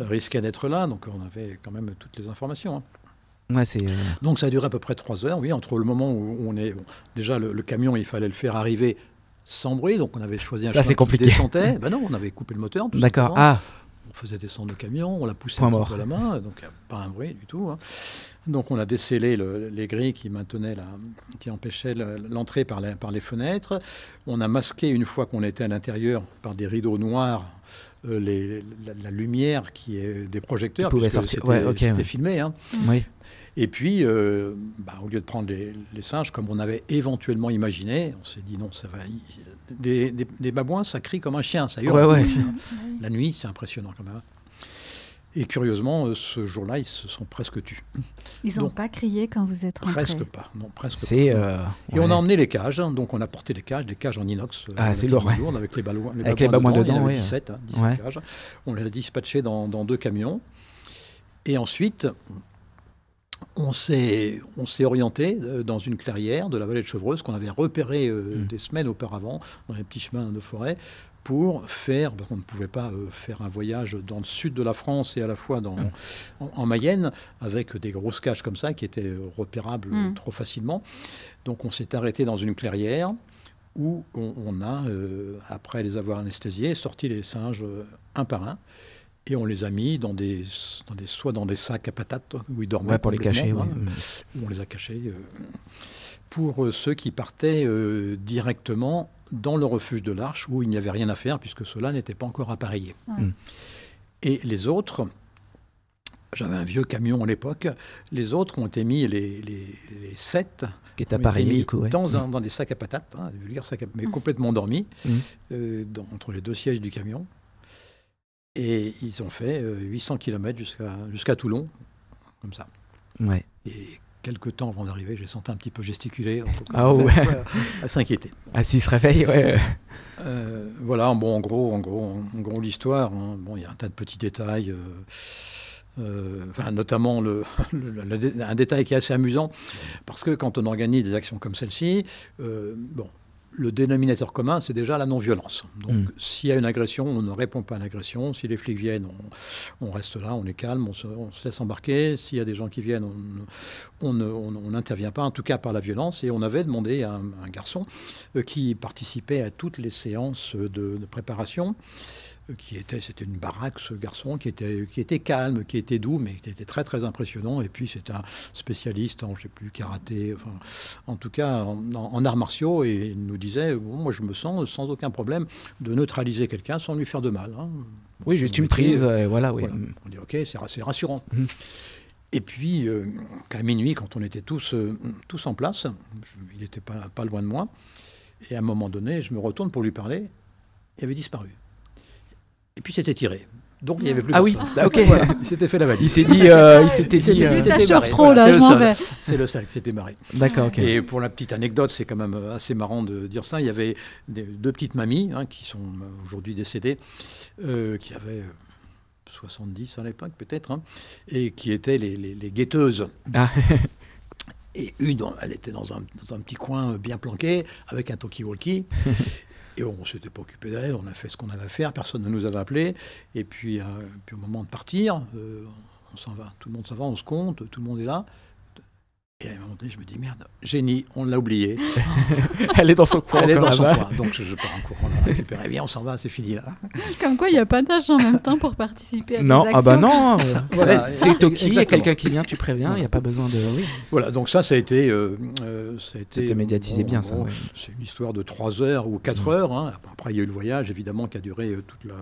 risquaient d'être là. Donc on avait quand même toutes les informations. Euh, Donc ça a duré à peu près trois heures, oui, entre le moment où on est... déjà, le, camion, il fallait le faire arriver sans bruit, donc on avait choisi un chemin compliqué. qui descendait. <laughs> ben non, on avait coupé le moteur, D'accord, ah On faisait descendre le camion, on l'a poussé un peu à la main, donc pas un bruit du tout. Hein. Donc on a décellé les grilles qui maintenaient la, qui empêchaient l'entrée par, par, les fenêtres. On a masqué une fois qu'on était à l'intérieur par des rideaux noirs euh, les, la, lumière qui est des projecteurs, puisque sortir. c'était filmé. Hein. Oui. Et puis, euh, bah, au lieu de prendre les, singes comme on avait éventuellement imaginé, on s'est dit non, ça va. Des, des, babouins, ça crie comme un chien, ça hurle. La nuit, c'est impressionnant quand même. Et curieusement, euh, ce jour-là, ils se sont presque tus. Ils n'ont pas crié quand vous êtes rentré Presque pas, non, presque pas. Euh, et on a emmené les cages, hein, donc on a porté les cages, des cages en inox. Ah, c'est lourd, avec les, babouins, les avec babouins, dedans. dedans il y avait 17, 17 cages. On les a dispatchés dans, dans deux camions. Et ensuite, on s'est, orienté euh, dans une clairière de la vallée de Chevreuse qu'on avait repérée euh, mmh. des semaines auparavant dans les petits chemins de forêt pour faire, on ne pouvait pas euh, faire un voyage dans le sud de la France et à la fois dans, mmh. en, Mayenne avec des grosses cages comme ça qui étaient repérables mmh. trop facilement. Donc on s'est arrêté dans une clairière où on, a, après les avoir anesthésiés, sorti les singes un par un. Et on les a mis dans des, dans des, soit dans des sacs à patates où ils dormaient. pour les cacher, oui. On les a cachés. Euh, pour euh, ceux qui partaient euh, directement dans le refuge de l'Arche où il n'y avait rien à faire puisque cela n'était pas encore appareillé. Mm. Et les autres, j'avais un vieux camion à l'époque, les autres ont été mis, les, les, les sept, qui est appareillé, dans, dans, des sacs à patates, hein, sacs mais mm. complètement endormis, entre les deux sièges du camion. Et ils ont fait 800 euh, km jusqu'à jusqu'à Toulon, comme ça. Ouais. Et quelques temps avant d'arriver, j'ai senti un petit peu gesticuler. Ah ouais. À, s'inquiéter. <laughs> Ah, s'il se réveille, ouais. Euh, voilà, bon, en gros, en gros, en gros l'histoire. Hein. Bon, il y a un tas de petits détails. Euh, enfin, notamment le, <laughs> un détail qui est assez amusant, parce que quand on organise des actions comme celle-ci, bon, le dénominateur commun, c'est déjà la non-violence. Donc, mm. s'il y a une agression, on ne répond pas à l'agression. Si les flics viennent, on, reste là, on est calme, on se, laisse embarquer. S'il y a des gens qui viennent, on n'intervient pas, en tout cas par la violence. Et on avait demandé à un, garçon euh, qui participait à toutes les séances de préparation qui était, c'était une baraque, ce garçon, qui était, qui était calme, qui était doux, mais qui était très très impressionnant. Et puis c'est un spécialiste en, je sais plus, karaté, enfin, en tout cas en, arts martiaux, et il nous disait, moi je me sens sans aucun problème de neutraliser quelqu'un sans lui faire de mal. Hein. Oui, juste une prise, euh, voilà, oui. On dit ok, c'est rassurant. Mhm. Et puis, euh, à minuit, quand on était tous, euh, tous en place, il n'était pas, pas loin de moi, et à un moment donné, je me retourne pour lui parler, il avait disparu. Et puis c'était tiré. Donc il n'y avait plus Ah oui, bah, ok. Voilà, il s'était fait la valise. Il s'est dit, euh, il s'était dit. dit, euh, Ça C'était chauffe marré, trop, voilà, là, c'est je le m'en seul. vais. C'est le seul qui s'était marré. D'accord, ok. Et pour la petite anecdote, c'est quand même euh, assez marrant de dire ça. Il y avait des- deux petites mamies hein, qui sont aujourd'hui décédées, euh, qui avaient euh, 70 à l'époque peut-être, hein, et qui étaient les, les- les guetteuses. Ah. Et une, elle était dans un, dans un petit coin bien planqué, avec un talkie-walkie. <laughs> Et on ne s'était pas occupé d'elle, on a fait ce qu'on avait à faire, personne ne nous avait appelés. Et puis, euh, puis au moment de partir, euh, on s'en va, tout le monde s'en va, on se compte, tout le monde est là. Et à un moment donné, je me dis, merde, génie, on l'a oublié. <laughs> Elle est dans son coin. Elle est dans son coin. Donc je, je pars en courant la récupérer. Bien, on s'en va, c'est fini là. Comme quoi, il n'y a pas d'âge en même temps pour participer à Non, des ah bah actions. non. <laughs> Voilà, Là, c'est Toki, il y a quelqu'un qui vient, tu préviens, il n'y a pas besoin de. Oui. Voilà, donc ça, ça a été. euh, euh, ça a été C'était médiatisé bon, bien, ça, bon, ouais. C'est une histoire de 3 heures ou 4 Mm. heures. hein. Après, il y a eu le voyage, évidemment, qui a duré euh, toute la,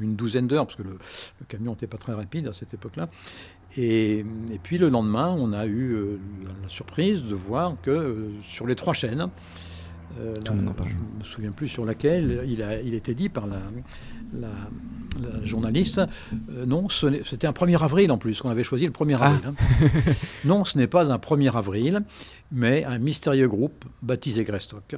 une, une douzaine d'heures, parce que le, le camion n'était pas très rapide à cette époque-là. Et, et puis le lendemain, on a eu euh, la, surprise de voir que euh, sur les trois chaînes, euh, Tout le monde en parle. je ne me souviens plus sur laquelle, il, a, il était dit par la, la, la journaliste, euh, non, c'était un 1er avril en plus, qu'on avait choisi le 1er Ah. avril. hein. <laughs> non, ce n'est pas un 1er avril, mais un mystérieux groupe baptisé Grestock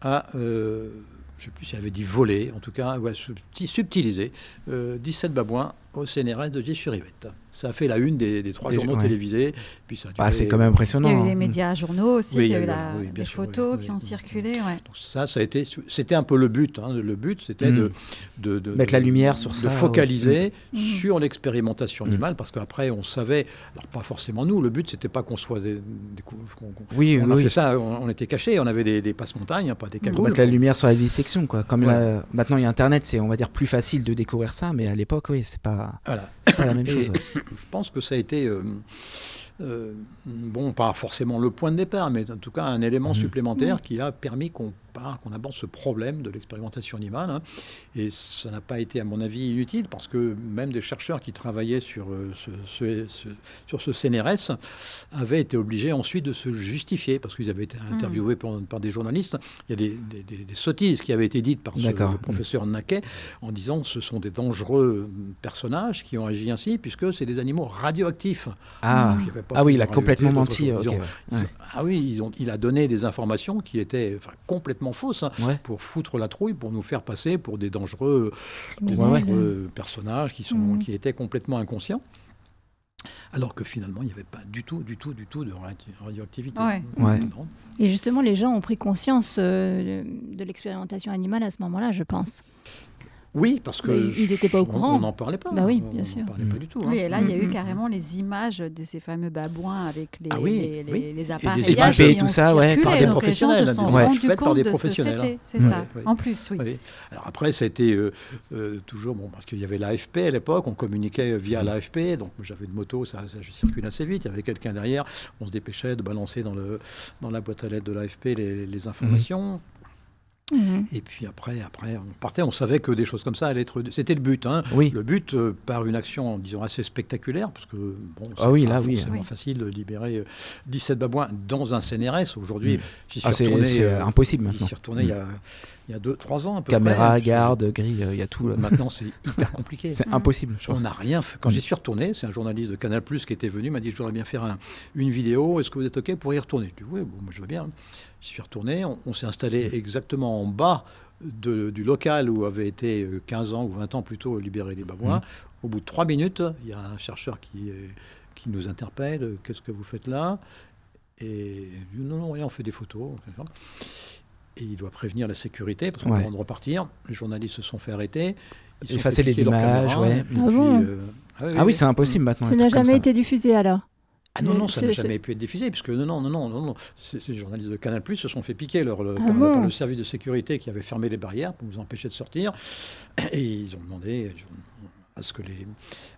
a, je ne sais plus s'il avait dit volé, en tout cas, ouais, subti- subtilisé euh, 17 babouins au CNRS de J-sur-Yvette. Ça a fait la une des, des trois Des- journaux ouais. télévisés. Puis ça a Ah, duré- c'est quand même Il impressionnant. y a eu hein. les médias journaux aussi, Oui, il y a eu eu- la- oui, bien des sûr, photos oui, qui oui, ont oui. circulé. Ouais. Donc ça, ça a été, c'était un peu le but. hein. Le but, c'était Mm. de, de, de- Mettre la de- lumière sur de ça, focaliser Mm. sur l'expérimentation animale, parce qu'après, on savait, alors pas forcément nous, le but, c'était pas qu'on soit des, des cou- qu'on- qu'on- Oui, on a oui. fait ça, on, on était cachés, on avait des, des passe-montagnes, hein, pas des Pour cagoules. mettre la lumière sur la vivisection, quoi. Comme là, maintenant il y a Internet, c'est on va dire plus facile de découvrir ça, mais à l'époque, oui, c'est pas, Voilà. c'est pas la même Et chose. ouais. je pense que ça a été, euh, euh, bon, pas forcément le point de départ, mais en tout cas un élément Mhm. supplémentaire qui a permis qu'on part- qu'on aborde ce problème de l'expérimentation animale. hein. Et ça n'a pas été, à mon avis, inutile, parce que même des chercheurs qui travaillaient sur euh, ce, ce- ce- sur ce CNRS avaient été obligés ensuite de se justifier, parce qu'ils avaient été interviewés par, par des journalistes. Il y a des, des- des- des sottises qui avaient été dites par ce le professeur Naquet en disant que ce sont des dangereux personnages qui ont agi ainsi, puisque c'est des animaux radioactifs. Ah, Donc, il y avait pas ah oui, il a complètement menti. Ouais. Ah oui, ils ont- il a donné des informations qui étaient enfin, complètement fausses hein, Ouais. pour foutre la trouille, pour nous faire passer pour des dangereux, des Ouais, ouais. dangereux personnages qui, sont, Mhm. qui étaient complètement inconscients. Alors que finalement, il n'y avait pas du tout, du tout, du tout de radio- radioactivité. Ouais. Ouais. Non. Et justement, les gens ont pris conscience euh, de, de l'expérimentation animale à ce moment-là, je pense. Oui, parce que Mais ils n'étaient pas au on- courant. On n'en parlait pas. Bah oui, on bien n'en sûr. parlait Mm. pas du tout. hein. Oui, et là, il y a eu Mhm. carrément les images de ces fameux babouins avec les, Ah oui, les, les- oui. les des appareillages images qui tout ça, ouais, par des les gens professionnels, se sont des- rendus faites par compte des de ce que professionnels, c'était, C'est ça. En plus, oui. Oui. Alors après, ça a été euh, euh, toujours bon parce qu'il y avait l'AFP à l'époque, on communiquait via l'AFP, donc j'avais une moto, ça, ça circule assez vite. Il y avait quelqu'un derrière, on se dépêchait de balancer dans le dans la boîte à lettres de l'AFP les, les informations. Mhm. Et puis après, après, on partait, on savait que des choses comme ça allaient être. C'était le but, hein. Oui. Le but, euh, par une action, disons, assez spectaculaire, parce que bon, c'est Ah oui, pas là, forcément Oui. facile de libérer euh, 17 babouins dans un CNRS. Aujourd'hui, Mm. j'y suis Ah, c'est retourné. c'est euh, impossible J'y suis retourné il y a, il y a deux, trois ans, à peu Caméra, près. garde, grille, euh, il y a tout. là. Maintenant, c'est hyper compliqué. <laughs> C'est Mm. impossible, je On n'a rien fait. Quand j'y suis retourné, c'est un journaliste de Canal Plus qui était venu, m'a dit Je voudrais bien faire un- une vidéo. Est-ce que vous êtes OK pour y retourner? Je dis Oui, bon, moi, je veux bien. Je suis retourné. On, on s'est installé exactement en bas de- du local où avait été euh, 15 ans ou 20 ans plus tôt libéré les babouins. Au bout de trois minutes, il y a un chercheur qui, euh, qui nous interpelle Qu'est-ce que vous faites là? Et il dit, non, non, rien, on fait des photos. Et il doit prévenir la sécurité, parce qu'on Ouais. de repartir, les journalistes se sont fait arrêter. Ils Effacer fait les images, ouais. Ah puis, bon euh, ah oui, Ah oui, c'est impossible maintenant. Ça n'a jamais ça. été diffusé alors? Ah non, non, ça n'a jamais pu être diffusé, puisque non, non, non, non, non, non. Ces, journalistes de Canal Plus se sont fait piquer leur, le- Ah par, bon par le service de sécurité qui avait fermé les barrières pour nous empêcher de sortir. Et ils ont demandé à ce que les,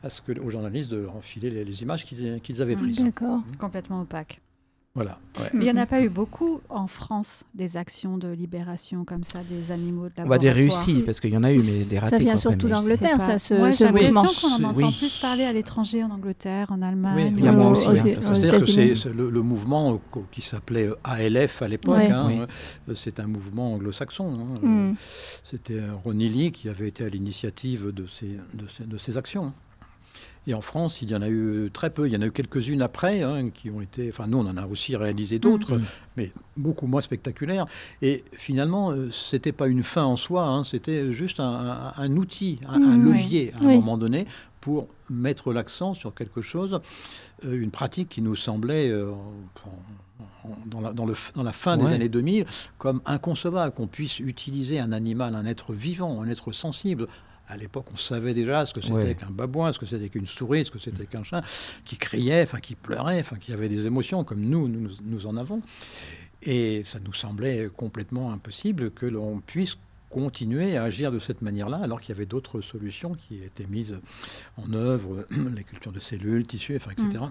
à ce que, aux journalistes de leur enfiler les, les images qu'ils qu'ils avaient Ah, prises. D'accord. Complètement opaque. Voilà. ouais. Mais il n'y en a pas eu beaucoup en France, des actions de libération comme ça, des animaux de On va dire laboratoire. réussi, parce qu'il y en a eu, mais des ratés. Ça vient surtout d'Angleterre, C'est ça, ce, Ouais, j'ai l'impression qu'on en entend Oui. plus parler à l'étranger, en Angleterre, en Allemagne. Il y a moins aussi, hein, C'est-à-dire que c'est le, le mouvement qui s'appelait ALF à l'époque. Ouais. hein, Oui. euh, C'est un mouvement anglo-saxon. hein. Mm. C'était Ronnie Lee qui avait été à l'initiative de ces, de, ces, de ces actions. Et en France, il y en a eu très peu. Il y en a eu quelques-unes après hein, qui ont été. Enfin, nous, on en a aussi réalisé d'autres, Mm. mais beaucoup moins spectaculaires. Et finalement, euh, c'était pas une fin en soi. hein, c'était juste un, un- un outil, un, un Mm, oui. levier à un Oui. moment donné pour mettre l'accent sur quelque chose, euh, une pratique qui nous semblait euh, en- en- dans, la, dans le f- dans la fin des années 2000 comme inconcevable qu'on puisse utiliser un animal, un être vivant, un être sensible. À l'époque, on savait déjà ce que c'était Ouais. qu'un babouin, ce que c'était qu'une souris, ce que c'était qu'un chat, qui criait, enfin qui pleurait, enfin qui avait des émotions comme nous, nous, nous en avons. Et ça nous semblait complètement impossible que l'on puisse continuer à agir de cette manière-là, alors qu'il y avait d'autres solutions qui étaient mises en œuvre, <clears throat> la culture de cellules, tissus, enfin, etc.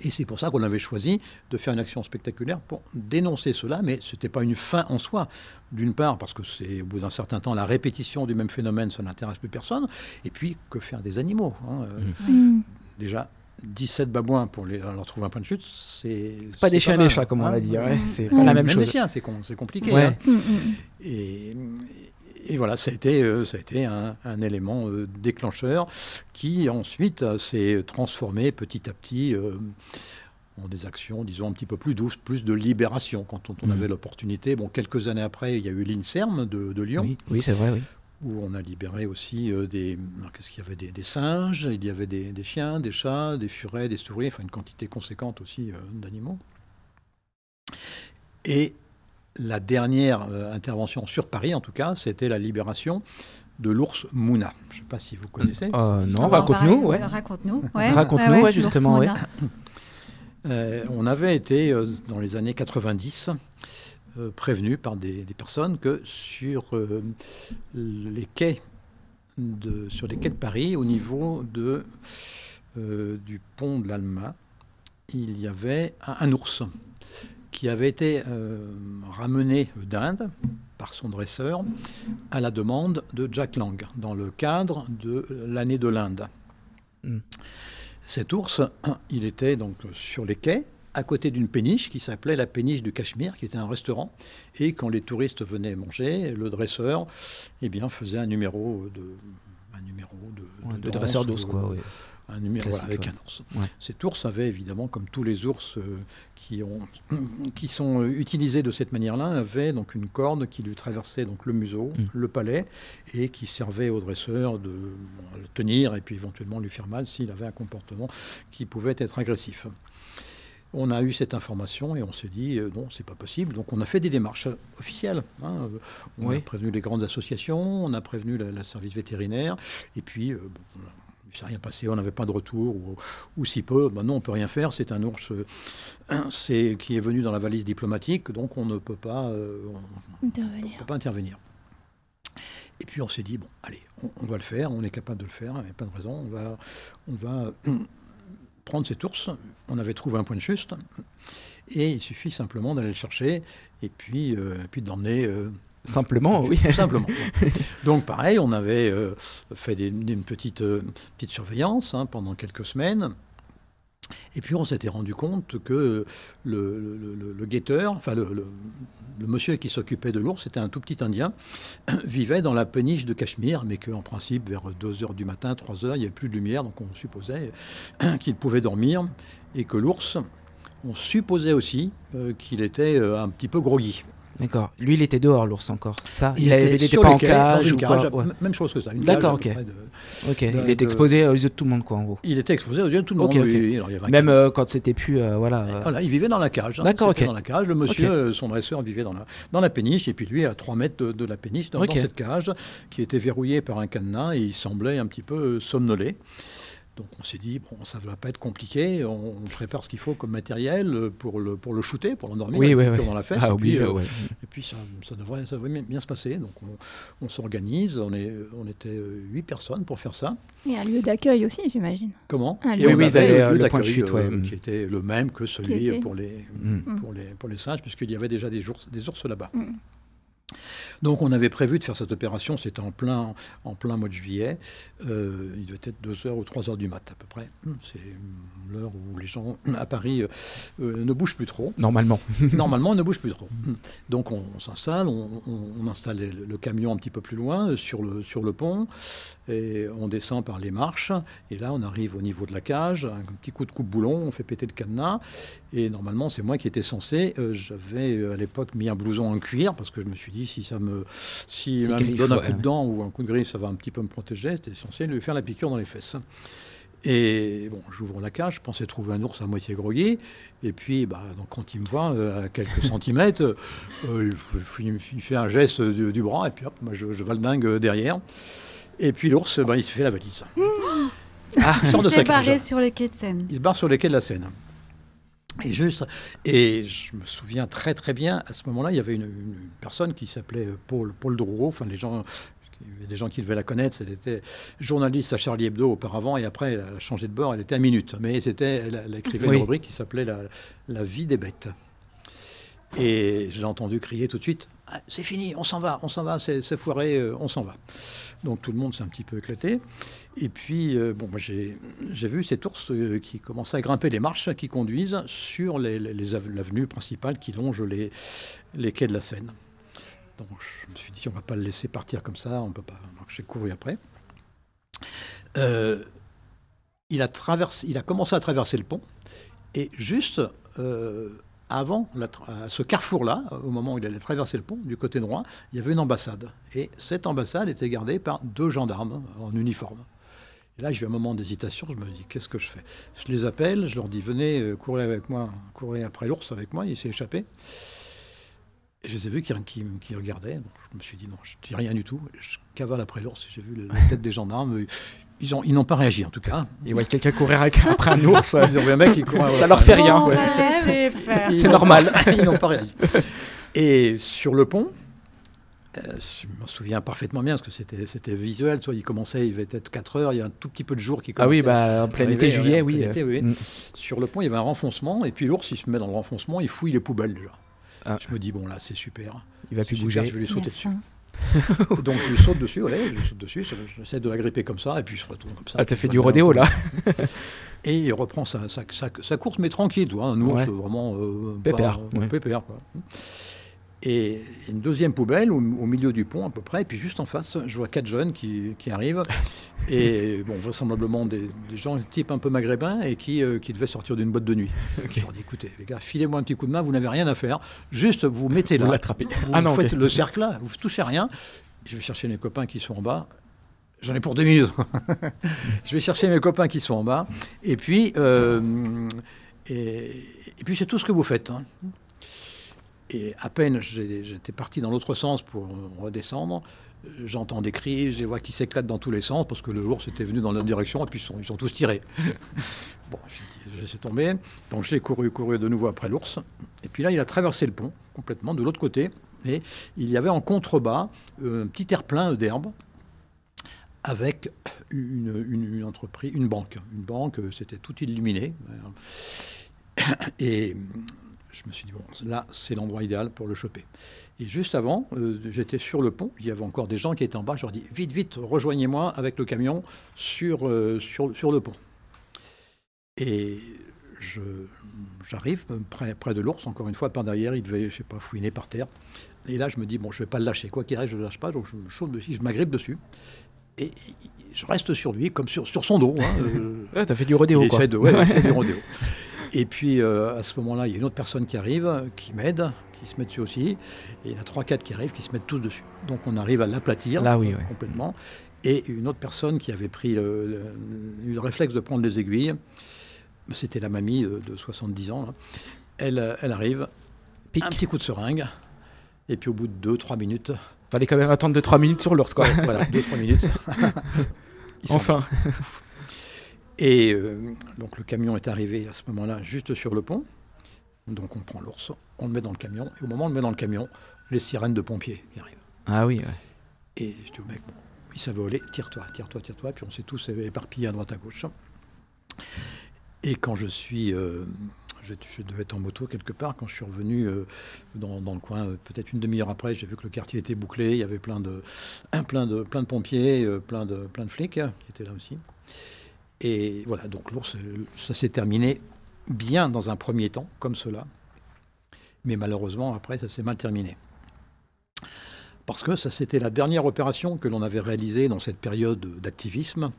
Et c'est pour ça qu'on avait choisi de faire une action spectaculaire pour dénoncer cela, mais ce n'était pas une fin en soi. D'une part, parce que c'est au bout d'un certain temps la répétition du même phénomène, ça n'intéresse plus personne. Et puis, que faire des animaux hein, euh, Mm. Déjà, 17 babouins pour les, leur trouver un point de chute, c'est. C'est pas des chiens et des chats, comme on hein. l'a dit. ouais, Mm. C'est pas la même Même les chose. chiens, c'est con- c'est compliqué. Ouais. hein. Mm, mm. Et, et voilà, ça a été, euh, ça a été un, un élément euh, déclencheur qui ensuite euh, s'est transformé petit à petit en des actions, disons, un petit peu plus douces, plus de libération quand on, on Mhm. avait l'opportunité. Bon, quelques années après, il y a eu l'INSERM de, de Lyon, Oui, oui c'est vrai, oui. où on a libéré aussi des... Qu'est-ce qu'il y avait des, des singes, il y avait des, des chiens, des chats, des furets, des souris, enfin une quantité conséquente aussi d'animaux. Et la dernière euh, intervention sur Paris, en tout cas, c'était la libération de l'ours Mouna. Je ne sais pas si vous connaissez. Euh, non, Ah, raconte-nous. Ouais. euh, Raconte-nous. Ouais, Raconte-nous, ouais, ouais, ouais, justement. Euh, on avait été, euh, dans les années 90, euh, prévenu par des, des personnes que sur euh, les quais de, sur les quais de Paris, au niveau de, euh, du pont de l'Alma, il y avait un, un ours qui avait été euh, ramené d'Inde par son dresseur à la demande de Jack Lang dans le cadre de l'année de l'Inde. Mm. Cet ours, il était donc sur les quais, à côté d'une péniche qui s'appelait la péniche du Cachemire, qui était un restaurant. Et quand les touristes venaient manger, le dresseur eh bien, faisait un numéro de, un numéro de, Ouais, de de danse dresseur ou- d'ours, quoi. ouais. Un numéro voilà, avec ouais. un ours. Ouais. Cet ours avait évidemment, comme tous les ours euh, qui, ont, <clears throat> qui sont euh, utilisés de cette manière-là, avait donc une corde qui lui traversait donc le museau, Mm. le palais, et qui servait au dresseur de bon, le tenir et puis éventuellement lui faire mal s'il avait un comportement qui pouvait être agressif. On a eu cette information et on s'est dit euh, non, c'est pas possible. Donc on a fait des démarches officielles. hein. On Oui. a prévenu les grandes associations, on a prévenu la- service vétérinaire, et puis euh, bon, il ne s'est rien passé, on n'avait pas de retour, ou, ou si peu, non, on ne peut rien faire, c'est un ours euh, c'est, qui est venu dans la valise diplomatique, donc on ne peut pas, euh, on- on Intervenir. peut pas intervenir. Et puis on s'est dit, bon, allez, on, on va le faire, on est capable de le faire, il n'y a pas de raison, on va, on va euh, prendre cet ours, on avait trouvé un point de juste, et il suffit simplement d'aller le chercher, et puis, euh, et puis de l'emmener... euh, Simplement, oui. <laughs> simplement. <laughs> Donc pareil, on avait euh, fait des- une petite, euh, petite surveillance hein, pendant quelques semaines. Et puis on s'était rendu compte que le, le- le- le guetteur, enfin le, monsieur qui s'occupait de l'ours, c'était un tout petit Indien, <coughs> vivait dans la péniche de Cachemire, mais qu'en principe, vers 2 heures du matin, 3 heures, il n'y avait plus de lumière, donc on supposait <coughs> qu'il pouvait dormir, et que l'ours, on supposait aussi euh, qu'il était euh, un petit peu groggy. D'accord. Lui, il était dehors, l'ours encore. Ça, il, il était sur pas en cage dans une ou cage, quoi ouais. m- même chose que ça. D'accord, ok. de- il était exposé aux yeux de tout le monde, quoi, en gros. Il était exposé aux yeux de tout le monde. ok. oui, alors il y avait un Même euh, quand c'était plus, euh, voilà. euh, Voilà, il vivait dans la cage. hein. D'accord, ok. Dans la cage, le monsieur, euh, son dresseur vivait dans la, dans la péniche, et puis lui, à 3 mètres de, de la péniche, dans, cette cage, qui était verrouillée par un cadenas, et il semblait un petit peu somnolé. Donc on s'est dit, bon, ça ne va pas être compliqué, on, prépare ce qu'il faut comme matériel pour le, pour le shooter, pour l'endormir, oui, oui, oui. dans la fesse. Ah, et, puis, euh, et, puis, ça, ça, devrait, ça devrait bien se passer. Donc on, s'organise, on, est, on était huit personnes pour faire ça. Et un lieu d'accueil aussi, j'imagine. Comment un lieu Et oui, le lieu d'accueil euh, qui était le même que celui pour les, mm. pour, les, pour les singes, puisqu'il y avait déjà des ours, des ours là-bas. Mm. Donc on avait prévu de faire cette opération, c'était en plein, en plein mois de juillet. Euh, il devait être 2h ou 3h du mat à peu près. Hmm, c'est l'heure où les gens à Paris euh, euh, ne bougent plus trop. Normalement. <laughs> Normalement, ils ne bougent plus trop. Hmm. Donc on, s'installe, on, installe le, camion un petit peu plus loin sur le, sur le pont, et on descend par les marches, et là on arrive au niveau de la cage, un petit coup de coupe-boulon, on fait péter le cadenas, et normalement c'est moi qui étais censé, j'avais à l'époque mis un blouson en cuir, parce que je me suis dit si ça me, si me donne un coup de dent ou un coup de griffe, ça va un petit peu me protéger, j'étais censé lui faire la piqûre dans les fesses. Et bon, j'ouvre la cage, je pensais trouver un ours à moitié groggy. Et puis, bah, donc, quand il me voit euh, à quelques <laughs> centimètres, euh, il, fait un geste du, bras, et puis hop, moi, je, je dingue derrière. Et puis l'ours, bah, il se fait la valise. <gasps> Ah, il sort de barré sur les quais de Seine. Il se barre sur les quais de la Seine. Et juste, et je me souviens très très bien, à ce moment-là, il y avait une, personne qui s'appelait Paul, Paul Drouot, enfin les gens il y avait des gens qui devaient la connaître. Elle était journaliste à Charlie Hebdo auparavant et après, elle a changé de bord. Elle était à Minute. Mais c'était, elle, écrivait une rubrique qui s'appelait la, vie des bêtes. Et je l'ai entendu crier tout de suite ah, C'est fini, on s'en va, on s'en va, c'est foiré, euh, on s'en va. Donc tout le monde s'est un petit peu éclaté. Et puis, euh, bon, j'ai vu cet ours euh, qui commençait à grimper les marches qui conduisent sur l'avenue principale qui longe les, les quais de la Seine. Donc je me suis dit, on va pas le laisser partir comme ça, on peut pas. Donc j'ai couru après. Il, a il a commencé à traverser le pont, et juste euh, avant ce carrefour-là, au moment où il allait traverser le pont, du côté droit, il y avait une ambassade. Et cette ambassade était gardée par deux gendarmes en uniforme. Et là, j'ai eu un moment d'hésitation, je me dis, qu'est-ce que je fais? Je les appelle, je leur dis, venez euh, courir avec moi, courir après l'ours avec moi, il s'est échappé je les ai vus qui, qui, regardaient. je me suis dit, non, je dis rien du tout. Je cavale après l'ours. J'ai vu la tête des gendarmes. Ils, ont, ils n'ont pas réagi, en tout cas. Ils voient quelqu'un courir après un ours. ils ont vu un mec qui court. Ça leur fait rien. <laughs> C'est normal. <laughs> ils n'ont pas réagi. Et sur le pont, euh, je me souviens parfaitement bien, parce que c'était, c'était visuel. Soit il commençait, il devait être 4 heures, il y a un tout petit peu de jour qui commençait. Ah oui, bah, en plein été, juillet, oui. Mm. Sur le pont, il y avait un renfoncement, et puis l'ours, il se met dans le renfoncement, il fouille les poubelles déjà. Ah. Je me dis, bon, là, c'est super. Il va plus bouger. je vais lui sauter dessus. <laughs> Donc je saute dessus, ouais, je saute dessus, j'essaie de la gripper comme ça, et puis je retourne comme ça. Ah, t'as fait du rodéo là <laughs> Et il reprend sa, sa, course, mais tranquille, toi, un ours vraiment euh, pépère. pépère quoi. Et une deuxième poubelle au, milieu du pont à peu près. Et puis juste en face, je vois quatre jeunes qui, qui arrivent. <laughs> et bon, vraisemblablement des, des, gens type un peu maghrébins et qui, euh, qui devaient sortir d'une boîte de nuit. Je leur dis écoutez, les gars, filez-moi un petit coup de main, vous n'avez rien à faire. Juste, vous mettez là. Vous l'attrapez. Vous ah non, faites le cercle là, vous ne touchez rien. Je vais chercher mes copains qui sont en bas. J'en ai pour deux minutes. <laughs> je vais chercher mes copains qui sont en bas. Et puis, euh, et, et, puis c'est tout ce que vous faites. Hein. Et à peine j'étais parti dans l'autre sens pour redescendre, j'entends des cris, je vois qui s'éclatent dans tous les sens parce que le lourd était venu dans la direction et puis ils sont, tous tirés. <laughs> bon, j'ai laissé tomber. Donc j'ai couru, couru de nouveau après l'ours. Et puis là, il a traversé le pont complètement de l'autre côté. Et il y avait en contrebas euh, un petit terre-plein d'herbe avec une, une, entreprise, une banque. Une banque, c'était tout illuminé. Et je me suis dit, bon, là, c'est l'endroit idéal pour le choper. Et juste avant, euh, j'étais sur le pont, il y avait encore des gens qui étaient en bas, je leur dis, vite, vite, rejoignez-moi avec le camion sur, euh, sur, sur le pont. Et j'arrive près, près de l'ours, encore une fois, par derrière, il devait, je sais pas, fouiner par terre. Et là, je me dis, bon, je vais pas le lâcher, quoi qu'il arrive, je ne le lâche pas, donc je me saute dessus, je m'agrippe dessus. Et je reste sur lui, comme sur, sur son dos. Hein, <laughs> euh, t'as fait du rodéo, quoi. De, ouais, fait du <laughs> rodéo. Et puis euh, à ce moment-là, il y a une autre personne qui arrive, qui m'aide, qui se met dessus aussi. Et il y en a trois, quatre qui arrivent, qui se mettent tous dessus. Donc on arrive à l'aplatir complètement. Et une autre personne qui avait pris le, le, réflexe de prendre les aiguilles, c'était la mamie de, 70 ans, Elle, elle arrive, un petit coup de seringue, et puis au bout de 2-3 minutes. Fallait quand même attendre 2-3 minutes sur l'ours, quoi. voilà, 2-3 minutes. <laughs> enfin. Et euh, donc le camion est arrivé à ce moment-là juste sur le pont. Donc on prend l'ours, on le met dans le camion. Et au moment où on le met dans le camion, les sirènes de pompiers qui arrivent. Ah oui, ouais. Et je dis au mec, bon, il savait voler, tire-toi, tire-toi, tire-toi. Puis on s'est tous éparpillés à droite à gauche. Et quand je suis. euh, je, je devais être en moto quelque part. Quand je suis revenu euh, dans, dans le coin, euh, peut-être une demi-heure après, j'ai vu que le quartier était bouclé. Il y avait plein de, <clears throat> plein de, plein de pompiers, plein, de, plein de flics hein, qui étaient là aussi. Et voilà, donc l'ours, euh, ça s'est terminé bien dans un premier temps, comme cela. Mais malheureusement, après, ça s'est mal terminé. Parce que ça, c'était la dernière opération que l'on avait réalisée dans cette période d'activisme.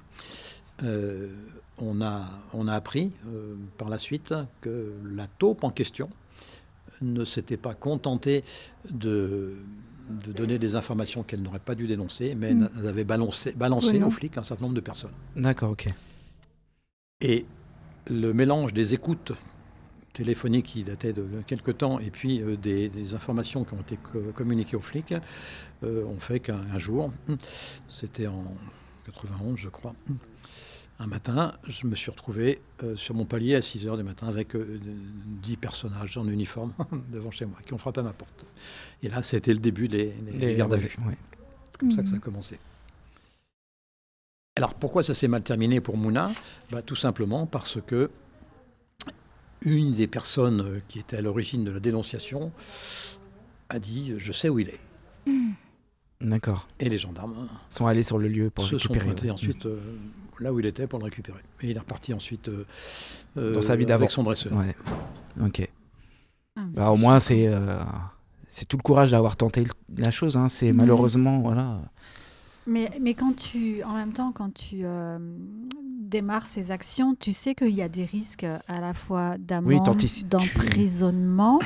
Euh, on, a, on a appris euh, par la suite que la taupe en question ne s'était pas contentée de, de donner des informations qu'elle n'aurait pas dû dénoncer, mais elle avait balancé, balancé Oui, aux flics un certain nombre de personnes. D'accord, ok. Et le mélange des écoutes téléphoniques qui dataient de quelque temps et puis euh, des, des informations qui ont été co- communiquées aux flics euh, ont fait qu'un un jour, c'était en 91 je crois, un matin, je me suis retrouvé euh, sur mon palier à 6 heures du matin avec euh, 10 personnages en uniforme <laughs> devant chez moi qui ont frappé à ma porte. Et là, c'était le début des, des- des gardes à vue. ouais. C'est comme ça que ça a commencé. Alors pourquoi ça s'est mal terminé pour Mouna? Bah, Tout simplement parce que une des personnes euh, qui était à l'origine de la dénonciation a dit euh, je sais où il est. D'accord. Et les gendarmes Ils sont allés sur le lieu pour se sont récupérer. pointés ouais. ensuite euh, là où il était pour le récupérer. Et il est reparti ensuite euh, Dans sa vie d'avant. avec son dresseur. Ouais. Ok. Ah, mais Bah, au moins, c'est euh, c'est tout le courage d'avoir tenté la chose. Hein. C'est malheureusement, voilà. Mais, mais quand tu, en même temps, quand tu euh, démarres ces actions, tu sais qu'il y a des risques à la fois d'amende, t'anticipes- d'emprisonnement.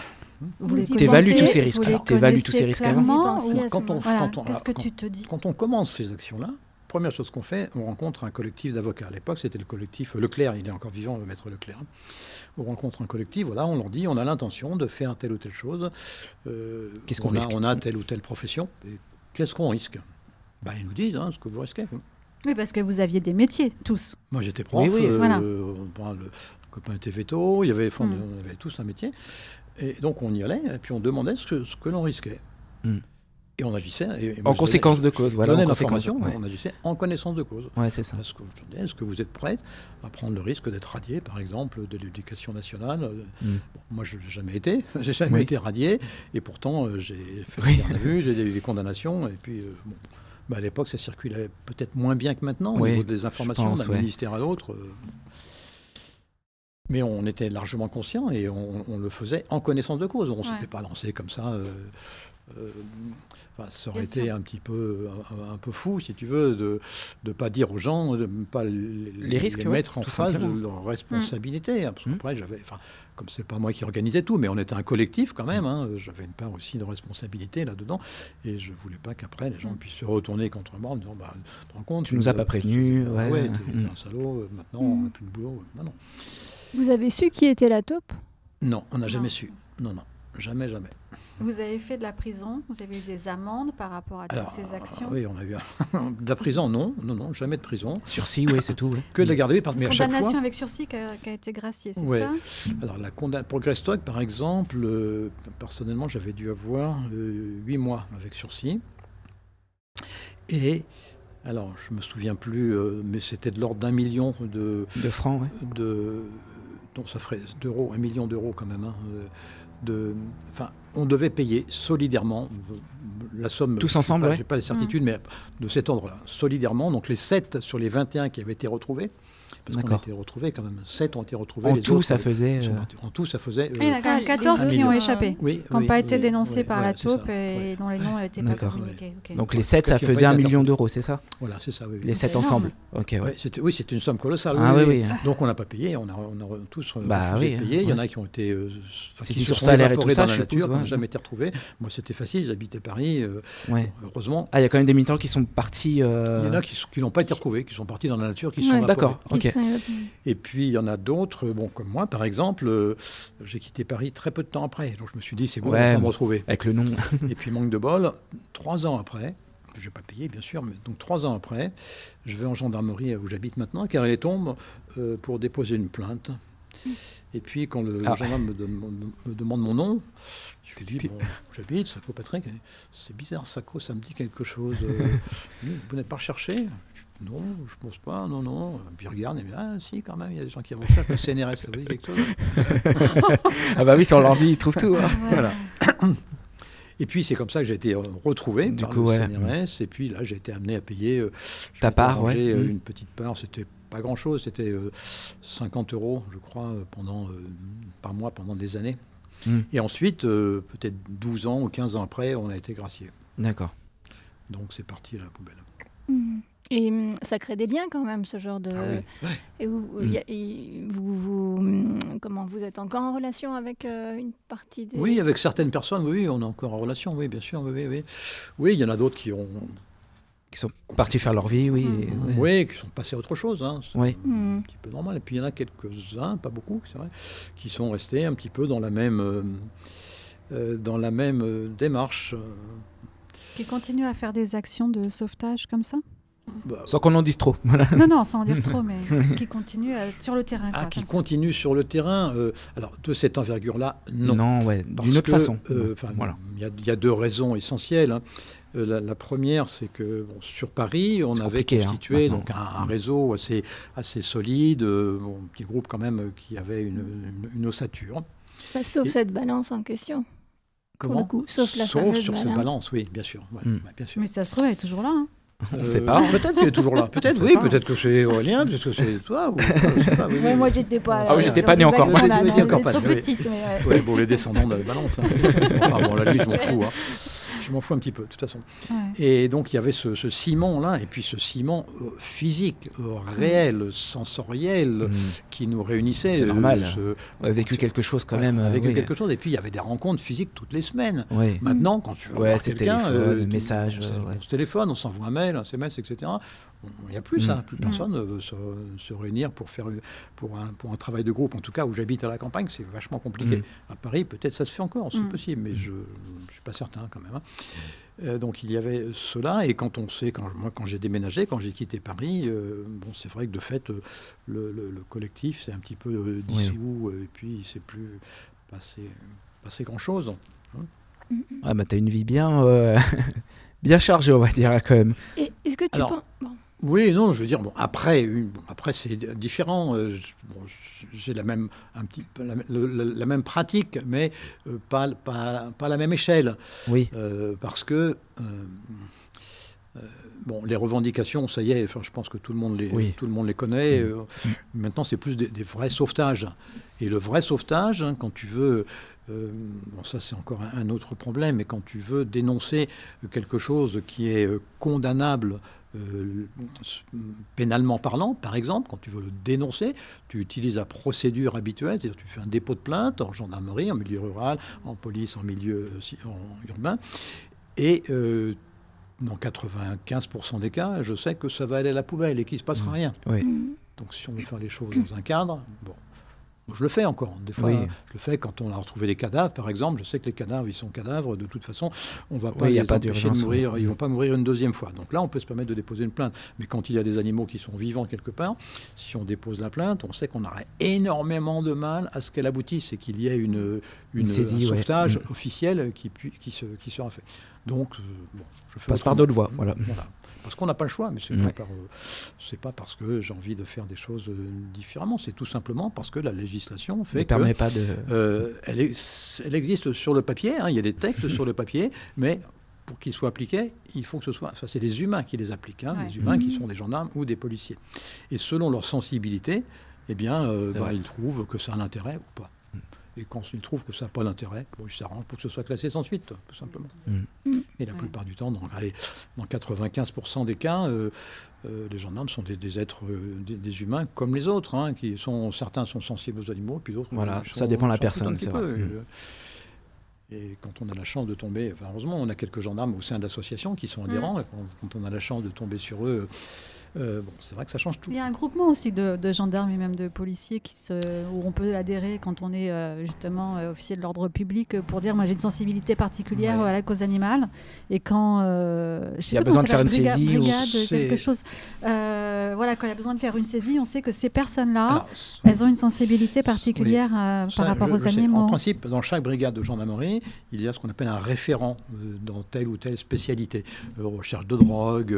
Vous les Vous T'évalues connaissez, tous ces risques. vous les T'évalues tous ces risques avant. Quand on, Voilà, quand on- qu'est-ce que tu te dis Quand on commence ces actions-là, première chose qu'on fait, on rencontre un collectif d'avocats. À l'époque, c'était le collectif Leclerc, il est encore vivant, le maître Leclerc. On rencontre un collectif, voilà, on leur dit, on a l'intention de faire telle ou telle chose. Euh, Qu'est-ce qu'on on a, risque on a telle ou telle profession. Qu'est-ce qu'on risque? Ben, Ils nous disent hein, ce que vous risquez. Oui, parce que vous aviez des métiers, tous. Moi, j'étais prof, Oui, oui, euh, voilà. on parle- le copain était veto, il y avait, enfin, Mm. on avait tous un métier. Et donc, on y allait, et puis on demandait ce que, ce que l'on risquait. Mm. Et on agissait. et- et moi, En conséquence donnais- de cause, voilà, l'information, ouais. on agissait en connaissance de cause. Ouais, c'est ça. Est-ce que, vous êtes prête à prendre le risque d'être radié, par exemple, de l'éducation nationale? Euh, Mm. bon, Moi, je n'ai jamais été. <laughs> J'ai jamais Oui. été radié. Et pourtant, euh, j'ai fait Oui. des gardes à vue, j'ai eu des condamnations. Et puis, euh, bon, bah, à l'époque, ça circulait peut-être moins bien que maintenant au Oui, niveau des informations d'un ouais. ministère à l'autre. euh. Mais on était largement conscients et on, on le faisait en connaissance de cause. On ne Ouais. s'était pas lancé comme ça. euh, euh, enfin, ça aurait Bien été sûr. un petit peu un, un peu fou, si tu veux, de ne pas dire aux gens, de ne pas les, Les risques, ouais, mettre en face de simplement. leur responsabilité. hein, parce Mm. qu'après, j'avais, enfin, comme c'est pas moi qui organisais tout, mais on était un collectif quand même. hein, j'avais une part aussi de responsabilité là-dedans, et je voulais pas qu'après les gens Mm. puissent se retourner contre moi en me disant, bah, tu te rends compte, Tu nous as pas prévenus, Ah ouais, ouais, ouais. t'es, t'es Mm. un salaud. euh, Maintenant, Mm. on n'a plus de boulot. Non, non, Vous avez su qui était la taupe? Non, on n'a jamais su. Non, non, jamais, jamais. Vous avez fait de la prison, vous avez eu des amendes par rapport à toutes Alors, ces actions. oui, on a eu un- <laughs> de la prison, non, non, non, jamais de prison. Sursis, oui, c'est tout. Que de la garde à vue, par- mais à chaque Condamnation fois. avec sursis qui a, qui a été graciée, c'est Ouais. ça Alors, la conda- pour Grestock, par exemple, euh, personnellement, j'avais dû avoir euh, huit mois avec sursis. Et, alors, je me souviens plus, euh, mais c'était de l'ordre d'un million de, De francs, ouais. de donc ça ferait d'euros, un million d'euros quand même. hein, euh, de, enfin, on devait payer solidairement la somme. Tous je sais ensemble, pas- ouais. J'ai pas les certitudes, mais de cet ordre-là, solidairement. Donc les 7 sur les 21 qui avaient été retrouvés, parce qu'on a été retrouvés quand même, 7 ont été retrouvés. En les tout, autres, ça faisait. sont euh. En tout, ça faisait. euh, Il y en a quand même Ah, 14 les qui ont échappé, oui, qui n'ont oui, pas été oui, dénoncés oui, par voilà, la taupe et dont les noms n'étaient pas communiqués. Donc les 7, ça faisait été un million interpellés. d'euros, c'est ça? Voilà, c'est ça. Oui, oui. Les 7 énorme. ensemble. Ok, ouais. Ouais, c'était- oui, c'est une somme colossale. Ah. Donc on n'a pas payé, on a, on a tous euh, Bah refusé oui, de payer. Il y en a qui ont été, euh, qui c'est se sur sont salaire et évaporés tout ça, dans la je nature, qui n'ont jamais été retrouvés. Moi, c'était facile, j'habitais Paris. heureusement, Ah, il y a quand même des militants qui sont partis. il y en a qui n'ont pas été retrouvés, qui sont partis dans la nature, qui sont. D'accord, ok. Et puis il y en a d'autres, euh, bon comme moi par exemple, euh, j'ai quitté Paris très peu de temps après, donc je me suis dit c'est bon, Ouais, on va me retrouver. Avec le nom. Et puis manque de bol, trois ans après, je n'ai pas payé, bien sûr. Mais, donc trois ans après, je vais en gendarmerie où j'habite maintenant, car elle tombe euh, pour déposer une plainte. Et puis, quand le, Ah. gendarme me, dem- me demande mon nom, je lui dis, bon, où j'habite, Sacco Patrick. C'est bizarre, Sacco, ça me dit quelque chose. Euh, <laughs> vous n'êtes pas recherché? Non, je pense pas, non, non. Puis il regarde et il me dit, ah si, quand même, il y a des gens qui recherchent le CNRS, ça vous dit quelque chose <laughs> Ah bah oui, sur l'ordi, ils trouvent tout. hein. Voilà. Et puis c'est comme ça que j'ai été euh, retrouvé Du par coup, le ouais. CNRS. Et puis là, j'ai été amené à payer euh, Ta part, ouais. euh, Mm. une petite part. C'était pas grand-chose. C'était euh, 50 euros, je crois, pendant, euh, par mois pendant des années. Mm. Et ensuite, euh, peut-être 12 ans ou 15 ans après, on a été gracié. D'accord. Donc c'est parti à la poubelle. Mhm. Et hum, ça crée des liens quand même, ce genre de. Ah oui. Ouais. Et vous, Mm. y a- et vous, vous, hum, comment vous êtes encore en relation avec euh, une partie des. Oui, avec certaines personnes, oui, on est encore en relation, oui, bien sûr, oui, oui, oui. Oui, il y en a d'autres qui ont, Qui sont partis faire leur vie, oui. et- ouais. oui, qui sont passés à autre chose. Hein. C'est Oui. Mhm. un petit peu normal. Et puis il y en a quelques-uns, pas beaucoup, c'est vrai, qui sont restés un petit peu dans la même, euh, euh, dans la même démarche. Qui continue à faire des actions de sauvetage comme ça? Bah, Sans qu'on en dise trop. Non, non, sans en dire trop, <laughs> mais qui continue à- sur le terrain. ah, qui continue sur le terrain. euh, alors de cette envergure-là, non. ouais, Parce d'une autre que, façon. euh, voilà. Il y, a- il y a deux raisons essentielles. hein. Euh, La, la première, c'est que bon, sur Paris, on avait hein, constitué donc un, un réseau assez, assez solide, euh, bon, un petit groupe quand même euh, qui avait une, une- une ossature. Bah, sauf Et- cette balance en question. Pour le coup, sauf la Sauf sur cette balance. oui, bien sûr. ouais, Mm. ouais, bien sûr. Mais ça se trouve, elle est toujours là. hein. On Euh, sait pas. Peut-être qu'elle est toujours là. <laughs> Peut-être, oui, peut-être que c'est Aurélien, peut-être que c'est toi. Ou, je sais pas, oui, oui, oui. j'étais pas. Ah oui, j'étais pas né encore. Moi, j'étais- encore pas trop petite, mais ouais. Bon, les descendants de la balance. hein. <laughs> Enfin, bon, la vie, je m'en fous. Je m'en fous un petit peu, de toute façon. Ouais. Et donc, il y avait ce, ce ciment-là, et puis ce ciment euh, physique, euh, réel, sensoriel, Mm. qui nous réunissait. C'est euh, normal. ce- On a vécu quelque chose quand même. On a vécu oui. quelque chose. Et puis, il y avait des rencontres physiques toutes les semaines. Oui. Maintenant, quand tu Ouais, quelqu'un, message, euh, on se téléphone, on s'envoie un mail, un SMS, etc. Il n'y a plus ça, Mm. plus personne ne veut se, se réunir pour faire pour un, pour un travail de groupe. En tout cas, où j'habite à la campagne, c'est vachement compliqué. Mm. À Paris, peut-être ça se fait encore, c'est Mm. possible, mais je ne suis pas certain quand même. hein. Euh, donc il y avait cela, et quand on sait, quand, moi quand j'ai déménagé, quand j'ai quitté Paris, euh, bon, c'est vrai que de fait, euh, le, le- le collectif s'est un petit peu euh, dissous, et puis il ne s'est plus passé, passé grand-chose. Ah bah t'as une vie bien, euh, <laughs> bien chargée, on va dire quand même. Est-ce que tu Alors, penses. bon, Oui, non, je veux dire, bon, après, bon, après c'est différent. euh, bon, j'ai la même, un petit, la, même pratique, mais euh, pas, pas, pas la même échelle. Oui. Euh, parce que, bon, les revendications, ça y est, enfin, je pense que tout le monde les, Oui. tout le monde les connaît. Mm. maintenant, c'est plus des, des vrais sauvetages. Et le vrai sauvetage, hein, quand tu veux, euh, bon, ça c'est encore un, un autre problème, mais quand tu veux dénoncer quelque chose qui est condamnable euh, pénalement parlant, par exemple, quand tu veux le dénoncer, tu utilises la procédure habituelle, c'est-à-dire tu fais un dépôt de plainte en gendarmerie, en milieu rural, en police, en milieu euh, en urbain, et euh, dans 95% des cas, je sais que ça va aller à la poubelle et qu'il ne se passera Mm. rien. Oui. mhm. Donc si on veut faire les choses dans un cadre, bon, je le fais encore. Des fois, Oui. je le fais quand on a retrouvé des cadavres, par exemple. Je sais que les cadavres, ils sont cadavres. De toute façon, on ne va pas Oui, a les pas empêcher de mourir. Ils vont pas mourir une deuxième fois. Donc là, on peut se permettre de déposer une plainte. Mais quand il y a des animaux qui sont vivants quelque part, si on dépose la plainte, on sait qu'on aurait énormément de mal à ce qu'elle aboutisse et qu'il y ait une, une, saisie, un sauvetage Mm. officiel qui, puis- qui, se, qui sera fait. Donc, euh, bon, je fais Passe par d'autres voies, voilà. Parce qu'on n'a pas le choix, mais c'est Ouais. pas, euh, pas parce que j'ai envie de faire des choses euh, différemment. C'est tout simplement parce que la législation Ne fait que permet pas de. euh, elle, est- elle existe sur le papier. hein, il y a des textes sur le papier, <laughs> mais pour qu'ils soient appliqués, il faut que ce soit. Ça, c'est des humains qui les appliquent, hein, Ouais. des humains qui Mhm. sont des gendarmes ou des policiers. Et selon leur sensibilité, eh bien, euh, bah, ils trouvent que ça a l'intérêt ou pas. Et quand ils trouvent que ça n'a pas l'intérêt, bon, ils s'arrangent pour que ce soit classé sans suite, tout simplement. Mm. Et la Ouais. plupart du temps, dans, allez, dans 95% des cas, euh, euh, les gendarmes sont des, des êtres, euh, des, des humains comme les autres. hein, qui sont, certains sont sensibles aux animaux, puis d'autres. Voilà, ça dépend de la personne, c'est peu. vrai. Et, Mm. Et quand on a la chance de tomber, enfin, heureusement, on a quelques gendarmes au sein d'associations qui sont adhérents. et Quand, quand on a la chance de tomber sur eux bon, c'est vrai que ça change tout. Il y a un groupement aussi de, gendarmes et même de policiers qui se, où on peut adhérer quand on est justement officier de l'ordre public pour dire moi j'ai une sensibilité particulière à la cause animale. Et quand il y a besoin de faire une saisie ou... quelque chose. Voilà quand il y a besoin de faire une saisie on sait que ces personnes là elles ont une sensibilité particulière par rapport aux animaux. En principe dans chaque brigade de gendarmerie il y a ce qu'on appelle un référent dans telle ou telle spécialité. Recherche de drogue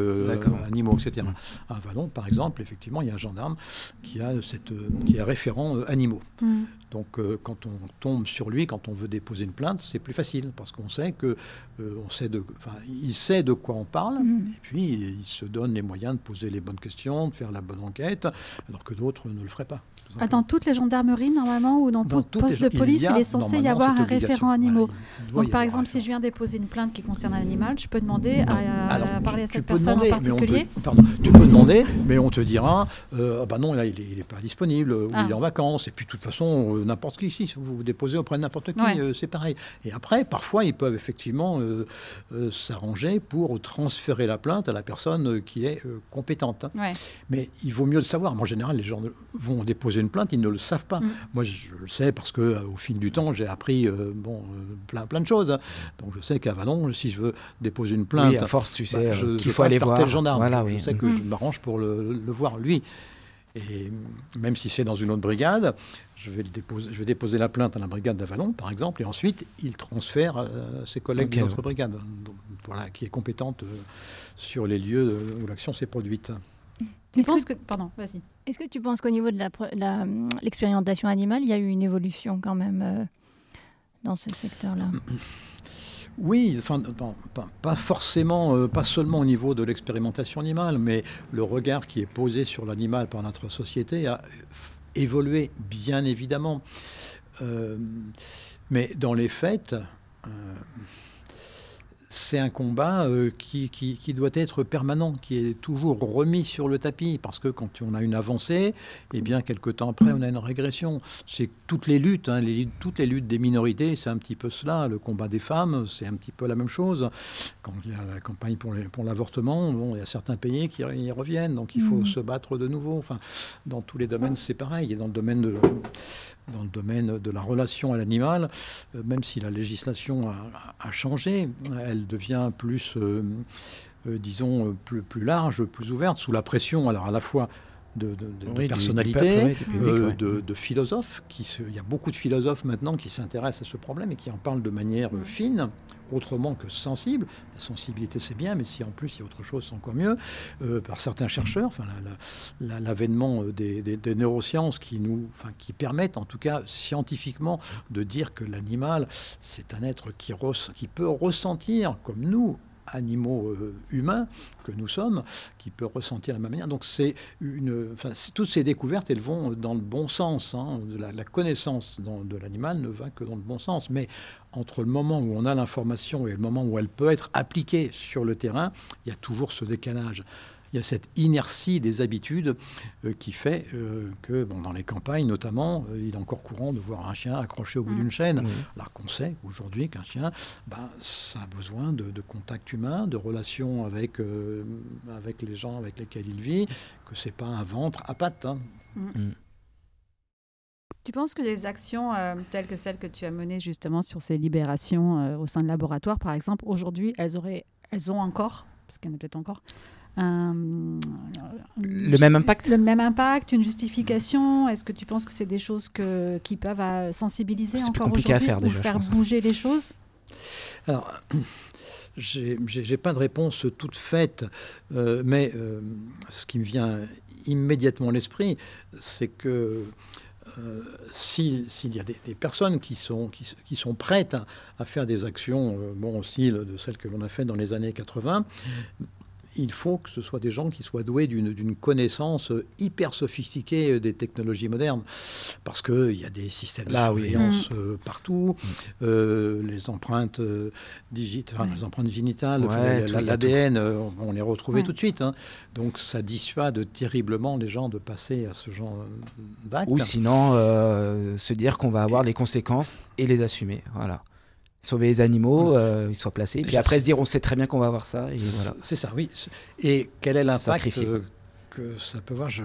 animaux etc. À Vallon par exemple effectivement il y a un gendarme qui a cette qui est référent animaux. Mm. Donc euh, quand on tombe sur lui, quand on veut déposer une plainte, c'est plus facile parce qu'on sait que euh, on sait de, il sait de quoi on parle mm. et puis il se donne les moyens de poser les bonnes questions, de faire la bonne enquête, alors que d'autres ne le feraient pas. Dans toutes les gendarmeries, normalement, ou dans, tout poste de police, il, est censé y avoir un référent animaux. Donc, par exemple, si je viens déposer une plainte qui concerne un animal, je peux demander à, parler à cette personne en particulier pardon, Tu peux demander, mais on te dira euh, ah bah non, là, il n'est pas disponible, ou il est ah. en vacances. Et puis, de toute façon, n'importe qui, si vous vous déposez auprès de n'importe qui, euh, c'est pareil. Et après, parfois, ils peuvent effectivement euh, euh, s'arranger pour transférer la plainte à la personne qui est compétente. Mais il vaut mieux le savoir. En général, les gens vont déposer une plainte, ils ne le savent pas. Mm. Moi, je, le sais parce que au fil du temps, j'ai appris bon, plein, plein de choses. Donc, je sais qu'à Vallon, si je veux déposer une plainte, à force, tu bah, sais qu'il faut aller voir tel gendarme. Voilà, Je sais que mm. je m'arrange pour le, le voir lui. Et même si c'est dans une autre brigade, je vais, déposer, je vais déposer la plainte à la brigade d'Avalon, par exemple, et ensuite il transfère à ses collègues de notre brigade, voilà, qui est compétente euh, sur les lieux où l'action s'est produite. Tu penses que... Pardon, vas-y. Est-ce que tu penses qu'au niveau de l'expérimentation animale, il y a eu une évolution quand même euh, dans ce secteur-là? Oui, enfin, pas, forcément, euh, pas seulement au niveau de l'expérimentation animale, mais le regard qui est posé sur l'animal par notre société a évoluer, bien évidemment. Euh, mais dans les faits, euh, c'est un combat euh, qui, qui, doit être permanent, qui est toujours remis sur le tapis, parce que quand on a une avancée, eh bien, quelques temps après, on a une régression. C'est toutes les luttes, hein, les, toutes les luttes des minorités, c'est un petit peu cela. Le combat des femmes, c'est un petit peu la même chose. Quand il y a la campagne pour l'avortement, bon, il y a certains pays qui y reviennent, donc il faut mmh. se battre de nouveau. Enfin, dans tous les domaines, c'est pareil. Et dans le domaine de, dans le domaine de la relation à l'animal, euh, même si la législation a, changé, elle devient plus, euh, euh, disons, plus, plus large, plus ouverte, sous la pression, alors à la fois de, de, personnalités, de, philosophes. Qui il y a beaucoup de philosophes maintenant qui s'intéressent à ce problème et qui en parlent de manière fine autrement que sensible. La sensibilité, c'est bien, mais si en plus il y a autre chose, c'est encore mieux. Euh, par certains chercheurs, enfin, l'avènement euh, des, neurosciences qui nous, enfin, qui permettent, en tout cas scientifiquement, de dire que l'animal, c'est un être qui, peut ressentir, comme nous, animaux euh, humains que nous sommes, qui peut ressentir la même manière. Donc c'est une, enfin, toutes ces découvertes, elles vont dans le bon sens. Hein. La, connaissance de l'animal ne va que dans le bon sens. Mais entre le moment où on a l'information et le moment où elle peut être appliquée sur le terrain, il y a toujours ce décalage. Il y a cette inertie des habitudes euh, qui fait euh, que, bon, dans les campagnes notamment, euh, il est encore courant de voir un chien accroché au bout d'une mmh. chaîne. Mmh. Alors qu'on sait aujourd'hui qu'un chien, ben, ça a besoin de, contact humain, de relations avec, avec les gens avec lesquels il vit, que c'est pas un ventre à pattes. Hein. Mmh. Tu penses que les actions euh, telles que celles que tu as menées justement sur ces libérations euh, au sein de laboratoires, par exemple, aujourd'hui, elles, auraient, elles ont encore, parce qu'il y en a peut-être encore, le même impact Le même impact, une justification? Est-ce que tu penses que c'est des choses que, qui peuvent euh, sensibiliser encore aujourd'hui faire, ou faire bouger les choses? Alors, <clears throat> j'ai pas de réponse toute faite, mais ce qui me vient immédiatement à l'esprit, c'est que euh, s'il y a des, personnes qui sont, qui, sont prêtes à, faire des actions, euh, bon, au style de celles que l'on a faites dans les années 80, il faut que ce soit des gens qui soient doués d'une connaissance hyper sophistiquée des technologies modernes. Parce qu'il y a des systèmes de surveillance mm. euh, partout, mm. euh, les empreintes euh, digitales, les empreintes génitales, l'ADN, on les retrouvait tout de suite. Hein. Donc ça dissuade terriblement les gens de passer à ce genre d'actes. Ou sinon, se dire qu'on va avoir les conséquences et les assumer. Voilà sauver les animaux, euh, ils soient placés. Puis après se dire, on sait très bien qu'on va avoir ça. C'est ça, oui. Et quel est l'impact que ça peut voir, je,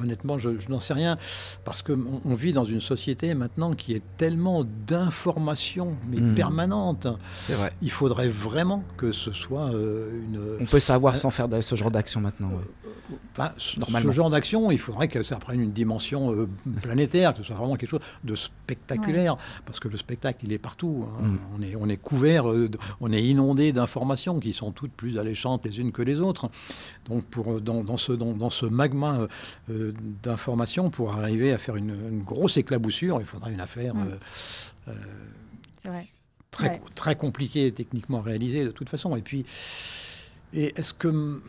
honnêtement, je, je n'en sais rien, parce qu'on on vit dans une société maintenant qui est tellement d'informations, mais Mm. permanentes. C'est vrai. Il faudrait vraiment que ce soit euh, une... On peut savoir Euh, sans faire ce genre d'action maintenant. ouais. Enfin, ce- Normalement. ce genre d'action, il faudrait que ça prenne une dimension euh, planétaire, que ce soit vraiment quelque chose de spectaculaire, parce que le spectacle, il est partout. hein. Mm. On, est, on est couvert, euh, on est inondé d'informations qui sont toutes plus alléchantes les unes que les autres. Donc, pour, euh, dans, dans ce, dans, dans ce magma euh, d'informations, pour arriver à faire une, une grosse éclaboussure, il faudra une affaire Mm. euh, vrai. très, Ouais. très compliqué techniquement réalisé de toute façon. Et puis, et est-ce que,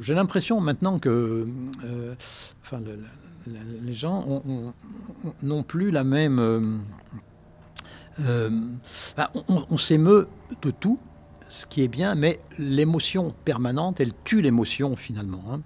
j'ai l'impression maintenant que, euh, enfin, le- le- le- les gens ont- ont- ont- n'ont plus la même. euh, euh, on- on s'émeut de tout, ce qui est bien, mais l'émotion permanente, elle tue l'émotion finalement. hein.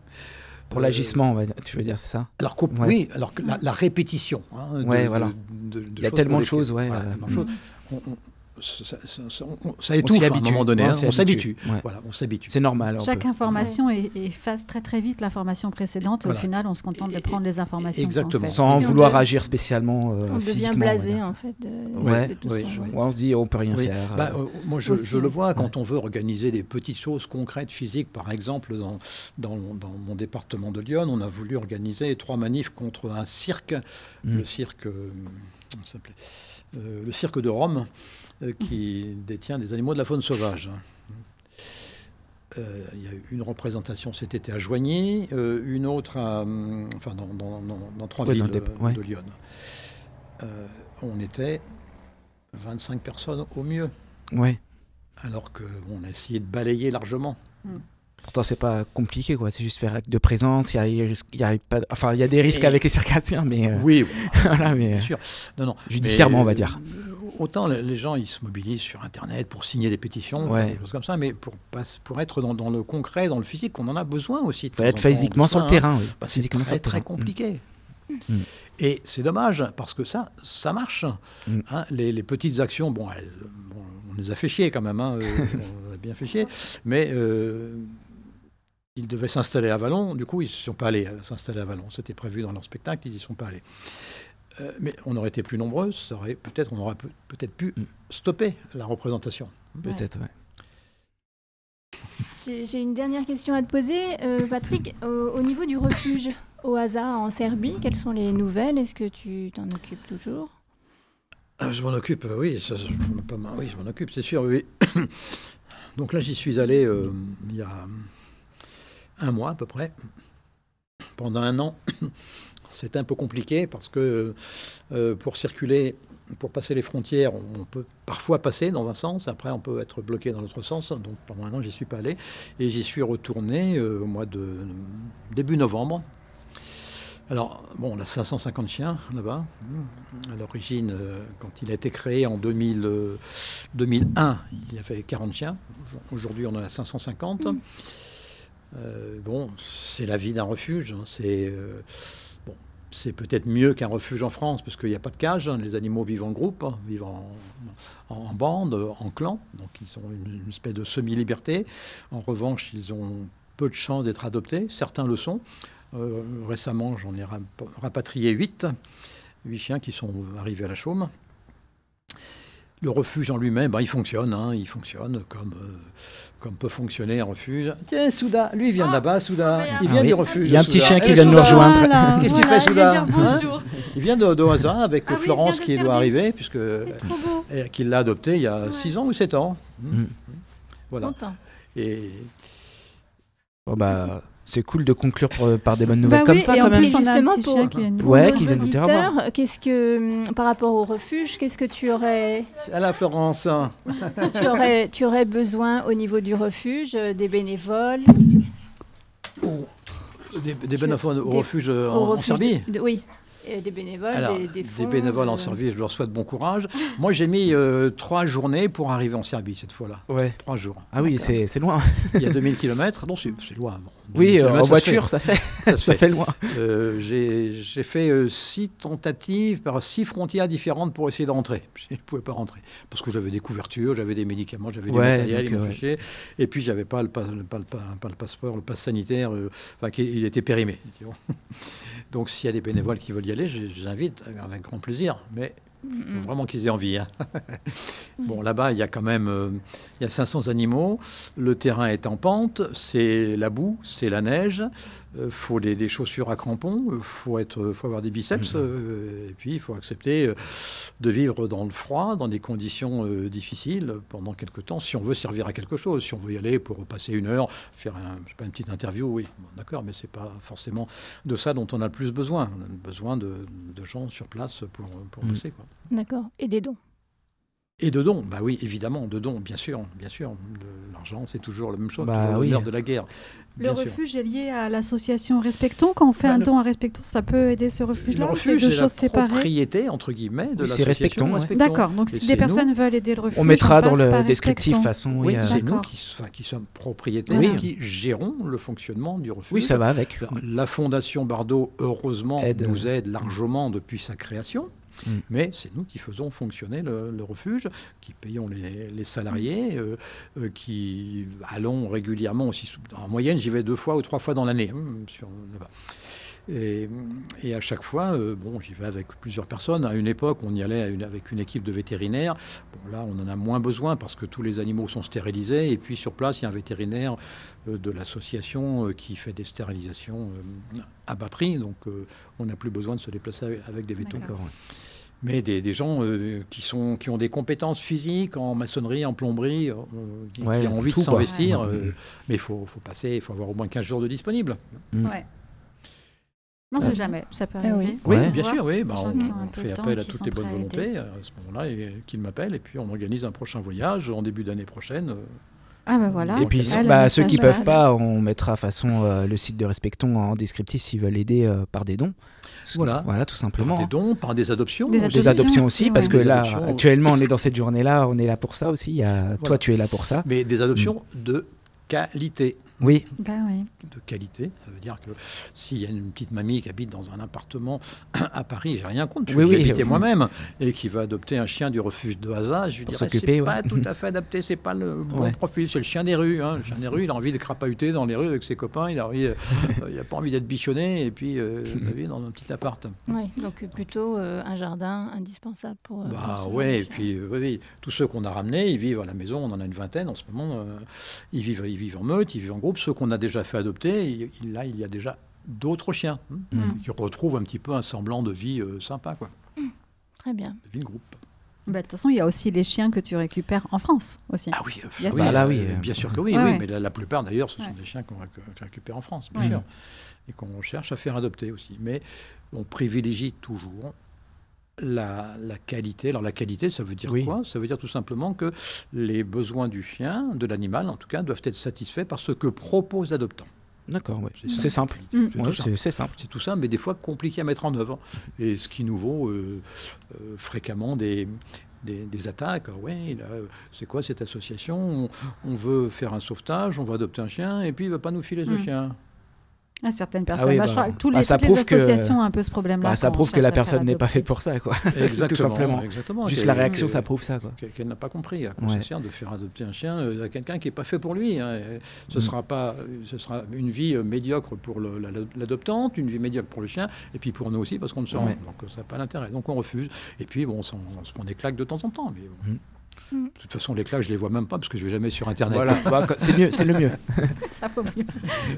Pour l'agissement, tu veux dire, c'est ça? Alors qu'au- Ouais. oui, alors que la, la répétition. hein, de- Ouais, de- voilà. de- de Il y a tellement de choses, ouais, voilà, euh, mm. choses. On- on- ça, ça- ça- on- étouffe à un moment donné. Ouais, hein, on s'y s'habitue. ouais. Voilà, on s'habitue. C'est normal. on Chaque information efface très très vite l'information précédente. Voilà. Au final, on se contente de prendre les informations. fait. Sans Et vouloir devient- agir spécialement euh, On devient blasé en fait de, Ouais, de tout oui, ce qu'on oui. voit. Ouais, on se dit, on peut rien Oui. faire. Bah, euh, euh, moi, je, aussi, je le ouais. vois quand on veut organiser des petites choses concrètes, physiques. Par exemple, dans, dans, dans mon département de Lyon, on a voulu organiser trois manifs contre un cirque, Mm. le cirque, euh, le cirque de Rome, euh, qui détient des animaux de la faune sauvage. Euh, Il y a eu une représentation cet été à Joigny, euh, une autre à, hum, enfin dans, dans- dans- dans trois Ouais, villes euh, ouais. de Lyon. Euh, on était 25 personnes au mieux Ouais. alors qu'on a essayé de balayer largement. Pourtant, c'est pas compliqué, quoi. C'est juste faire acte de présence. Il y a, il y a pas, enfin, il y a des risques Et- avec les circassiens, mais euh, Oui, <laughs> voilà, mais bien euh, sûr. Non, non. judiciairement, Mais, on va dire. Autant les- gens, ils se mobilisent sur Internet pour signer des pétitions, Ouais. des choses comme ça, mais pour, être dans, dans le concret, dans le physique, on en a besoin aussi. de Faut être physiquement sur le hein. terrain. Oui. Bah, c'est très, très compliqué. Mm. Et c'est dommage, parce que ça, ça marche. Mm. Hein, les, les petites actions, bon, elles- bon, on les a fait chier quand même, hein, euh, on a bien fait chier, mais euh, ils devaient s'installer à Vallon, du coup, ils ne sont pas allés euh, s'installer à Vallon. C'était prévu dans leur spectacle, ils n'y sont pas allés. Euh, mais on aurait été plus nombreux, ça aurait, peut-être, on aurait peut- peut-être pu Mm. stopper la représentation. Peut-être, ouais. J'ai j'ai une dernière question à te poser, Euh, Patrick. Au, au niveau du refuge au hasard en Serbie, quelles sont les nouvelles? Est-ce que tu t'en occupes toujours? Ah, Je m'en occupe, oui, ça, je, m'en- pas mal- oui, je m'en occupe, c'est sûr, oui. <coughs> Donc là, j'y suis allé euh, il y a un mois à peu près, pendant un an. C'était un peu compliqué parce que euh, pour circuler, pour passer les frontières, on peut parfois passer dans un sens, après on peut être bloqué dans l'autre sens. Donc pendant un an, j'y suis pas allé et j'y suis retourné euh, au mois de début novembre. Alors, bon, on a 550 chiens là-bas. À l'origine, euh, quand il a été créé en 2000, euh, 2001, il y avait 40 chiens. Aujourd'hui, on en a 550. Euh, bon, c'est la vie d'un refuge. hein. C'est euh, c'est peut-être mieux qu'un refuge en France, parce qu'il n'y a pas de cage. hein. Les animaux vivent en groupe, hein, vivent en, en, bande, en clan. Donc, ils ont une, espèce de semi-liberté. En revanche, ils ont peu de chances d'être adoptés. Certains le sont. Euh, récemment, j'en ai rap- rapatrié 8, 8 chiens qui sont arrivés à la chaume. Le refuge en lui-même, ben, il fonctionne, hein, il fonctionne comme, euh, comme peut fonctionner un refuge. Tiens, Souda, lui il vient de là-bas, Souda, il vient Ah oui. du refuge. Il y a un petit Souda. chien qui Eh, vient de nous rejoindre. Voilà. Qu'est-ce que tu fais, il vient Souda Hein. Il vient de, de hasard avec Ah Florence qui doit arriver, puisque C'est trop beau. et qu'il l'a adopté il y a 6 ans ou 7 ans. Mm. Voilà. Content. Et Bon, bah, c'est cool de conclure par, par des bonnes nouvelles Bah comme oui, ça, et quand en même. plus, Justement, pour- chien qui vient de nous Pour Ouais, nos qui vient nous dire au revoir. auditeurs, qu'est-ce que, hum, par rapport au refuge, qu'est-ce que tu aurais, à la Florence. <laughs> tu aurais, tu aurais besoin au niveau du refuge euh, des bénévoles Des, des bénévoles au Des- refuge euh, au en, Serbie de- Oui, Et des bénévoles, Alors, des, des bénévoles en euh, Serbie, je leur souhaite bon courage. Moi, j'ai mis euh, trois journées pour arriver en Serbie cette fois-là. Ouais. Trois jours. Ah oui, c'est c'est loin. Il y a <laughs> 2000 km. Non, c'est c'est loin. bon. Oui, euh, en voiture, ça fait, <laughs> Ça fait. fait loin. Euh, J'ai fait euh, six tentatives par six frontières différentes pour essayer de rentrer. <laughs> Je ne pouvais pas rentrer parce que j'avais des couvertures, j'avais des médicaments, j'avais du Ouais, matériel, donc, il me euh. Et puis j'avais pas le, pas, le- pas le- pas- pas le passeport, le passe sanitaire, euh, enfin il était périmé. <laughs> Donc s'il y a des bénévoles qui veulent y aller, je je les invite avec grand plaisir. Mais. Faut vraiment qu'ils aient envie. hein. <laughs> bon, là-bas, il y a quand même euh, il y a 500 animaux. Le terrain est en pente, c'est la boue, c'est la neige. Il faut des, des chaussures à crampons, il faut, être, faut avoir des biceps. euh, et puis, il faut accepter euh, de vivre dans le froid, dans des conditions euh, difficiles pendant quelque temps, si on veut servir à quelque chose. Si on veut y aller pour passer une heure, faire un, je sais pas, une petite interview, oui, bon, d'accord, mais c'est pas forcément de ça dont on a le plus besoin. On a besoin de, de gens sur place pour, pour Mm. bosser. Quoi. D'accord. Et des dons. Et de dons, bah oui, évidemment, de dons, bien sûr, bien sûr. Le- L'argent, c'est toujours la même chose, Bah oui. le de la guerre. Le bien sûr. refuge est lié à l'association Respectons. Quand on fait Bah, un le- don à Respectons, ça peut aider ce Le refuge-là c'est refuge, deux c'est la choses séparées propriété, entre guillemets, de Oui, c'est l'association Respectons, ouais. D'accord, donc Et si des personnes nous. veulent aider le refuge, On mettra dans le descriptif, Respectons. façon. Oui, oui, euh, c'est nous qui, enfin, qui sommes propriétaires, Voilà. qui gérons le fonctionnement du refuge. oui, ça va avec. La Fondation Bardot, heureusement, Aide. nous aide largement depuis sa création. Mm. Mais c'est nous qui faisons fonctionner le, le refuge, qui payons les, les salariés, euh, euh, qui allons régulièrement aussi. sous- En moyenne, j'y vais deux fois ou trois fois dans l'année. hein. Et, et à chaque fois, euh, bon, j'y vais avec plusieurs personnes. À une époque, on y allait une- avec une équipe de vétérinaires. Bon, là, on en a moins besoin parce que tous les animaux sont stérilisés. Et puis sur place, il y a un vétérinaire euh, de l'association euh, qui fait des stérilisations euh, à bas prix. Donc, euh, on n'a plus besoin de se déplacer avec, avec des vétos. Mais des, des gens euh, qui, sont, qui ont des compétences physiques en maçonnerie, en plomberie, euh, qui, Ouais, qui ont envie de s'investir. Ouais. euh, mais il faut, faut passer, il faut avoir au moins 15 jours de disponible. Mm. Ouais. On ne sait jamais, ça peut Ah arriver. oui. Bien sûr, oui. bah, on, fait appel à toutes les bonnes volontés à ce moment-là et qu'ils m'appellent et puis on organise un prochain voyage en début d'année prochaine. Ah ben voilà. Et puis, Ah, bah, ceux qui message peuvent pas, on mettra façon euh, le site de Respectons en descriptif s'ils veulent aider euh, par des dons. Voilà. Voilà, tout simplement. Par des dons, par des adoptions. Des Adoptions aussi, aussi, parce que là, adoptions. actuellement, on est dans cette journée-là, on est là pour ça aussi. Il y a... Toi, tu es là pour ça. Mais des adoptions de qualité. Oui, Ben oui. de qualité. Ça veut dire que s'il y a une petite mamie qui habite dans un appartement <clears throat> à Paris, j'ai rien contre, Oui, oui, oui, oui. moi-même, et qui va adopter un chien du refuge de hasard, je lui dirais c'est ouais. pas tout à fait adapté, c'est pas le <laughs> bon Ouais. profil, c'est le chien des rues. hein. Le chien des rues, il a envie de crapahuter dans les rues avec ses copains, il a envie, euh, il a pas envie d'être bichonné et puis euh, vivre dans un petit appart. Oui, donc plutôt euh, un jardin indispensable pour. euh, Bah ouais, et puis euh, oui, oui, tous ceux qu'on a ramenés, ils vivent à la maison, on en a une vingtaine en ce moment, euh, ils, vivent, ils vivent en meute, ils vivent en groupe. Ceux qu'on a déjà fait adopter, il- là il y a déjà d'autres chiens hein, Mm. qui retrouvent un petit peu un semblant de vie euh, sympa, quoi, Très bien. de vie de groupe. Bah, De toute façon, il y a aussi les chiens que tu récupères en France aussi. Ah oui, euh, Bien oui, sûr. Bah là, euh, oui, euh, bien sûr que oui, Ouais, oui, ouais. mais la, la plupart d'ailleurs, ce sont Ouais. des chiens qu'on récu- qu'on récupère en France, bien Ouais. sûr, et qu'on cherche à faire adopter aussi. Mais on privilégie toujours la, la qualité. Alors la qualité, ça veut dire Oui. quoi? Ça veut dire tout simplement que les besoins du chien, de l'animal en tout cas, doivent être satisfaits par ce que propose l'adoptant. d'accord, ouais. C'est simple. C'est Ouais, simple. c'est simple. Tout ça, mais des fois compliqué à mettre en œuvre. Et ce qui nous vaut euh, euh, fréquemment des, des, des attaques. Ah euh, c'est quoi cette association? On, on veut faire un sauvetage, on va adopter un chien, et puis il ne va pas nous filer ce Mm. chien. À certaines personnes. oui, Bah, bah, je crois que tous bah, les, toutes les que- associations ont un peu ce problème-là. Bah, ça prouve que la personne n'est pas faite pour ça, quoi. <laughs> Exactement. tout simplement. exactement. Juste la réaction, ça prouve ça, quoi. que- Qu'elle n'a pas compris à quoi Ouais. ça sert de faire adopter un chien euh, à quelqu'un qui n'est pas fait pour lui. hein. Ce Mm. sera pas, ce sera une vie euh, médiocre pour l'adoptante, une vie médiocre pour le chien, et puis pour nous aussi parce qu'on ne se rend. Ouais. Donc ça n'a pas d'intérêt. Donc on refuse. Et puis bon, on, on se prend des claques de temps en temps. Mais bon. Mm. Mm. De toute façon, les claques, je les vois même pas parce que je vais jamais sur Internet. Voilà, Bah, c'est mieux, c'est le mieux. <laughs> Ça vaut mieux.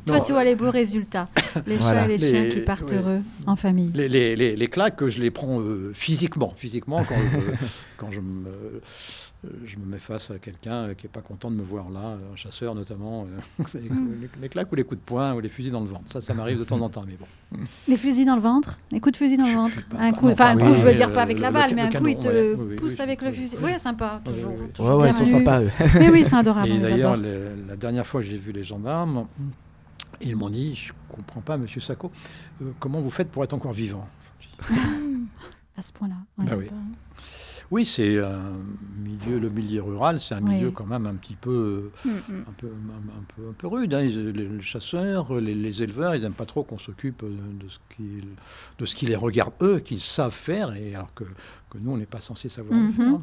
Non, Toi, tu vois les beaux résultats. Les Voilà. chats et les, Les- chiens qui partent ouais. heureux en famille. Les, les, les, les claques, je les prends euh, physiquement. Physiquement, quand je, <laughs> quand je me, euh, je me mets face à quelqu'un euh, qui n'est pas content de me voir là, un chasseur notamment. euh, <laughs> les, Mm. les- claques ou les coups de poing ou les fusils dans le ventre. Ça, ça m'arrive de temps en temps. Mais bon. <laughs> Les fusils dans le ventre? Les coups de fusil dans le ventre? Un coup, enfin un coup, oui, je veux dire euh, pas avec la le- balle, le mais un canon, coup, il te ouais. Oui, oui, pousse oui, avec le fusil. oui. Sympa, Oui, toujours. Ouais, ils sont sympas, eux. Mais oui, ils sont adorables. Et d'ailleurs, la dernière fois que j'ai vu les gendarmes, ils m'ont dit Je comprends pas, monsieur Sacco, euh, comment vous faites pour être encore vivant? <laughs> À ce point-là. Bah oui. Oui, c'est un milieu, le milieu rural, c'est un Oui. milieu quand même un petit peu, Mm, mm. un peu, un, un peu, un peu rude. hein. Les, les chasseurs, les, les éleveurs, ils n'aiment pas trop qu'on s'occupe de, ce qui, de ce qui les regarde eux, qu'ils savent faire, et alors que, que nous, on n'est pas censé savoir le Mhm. faire.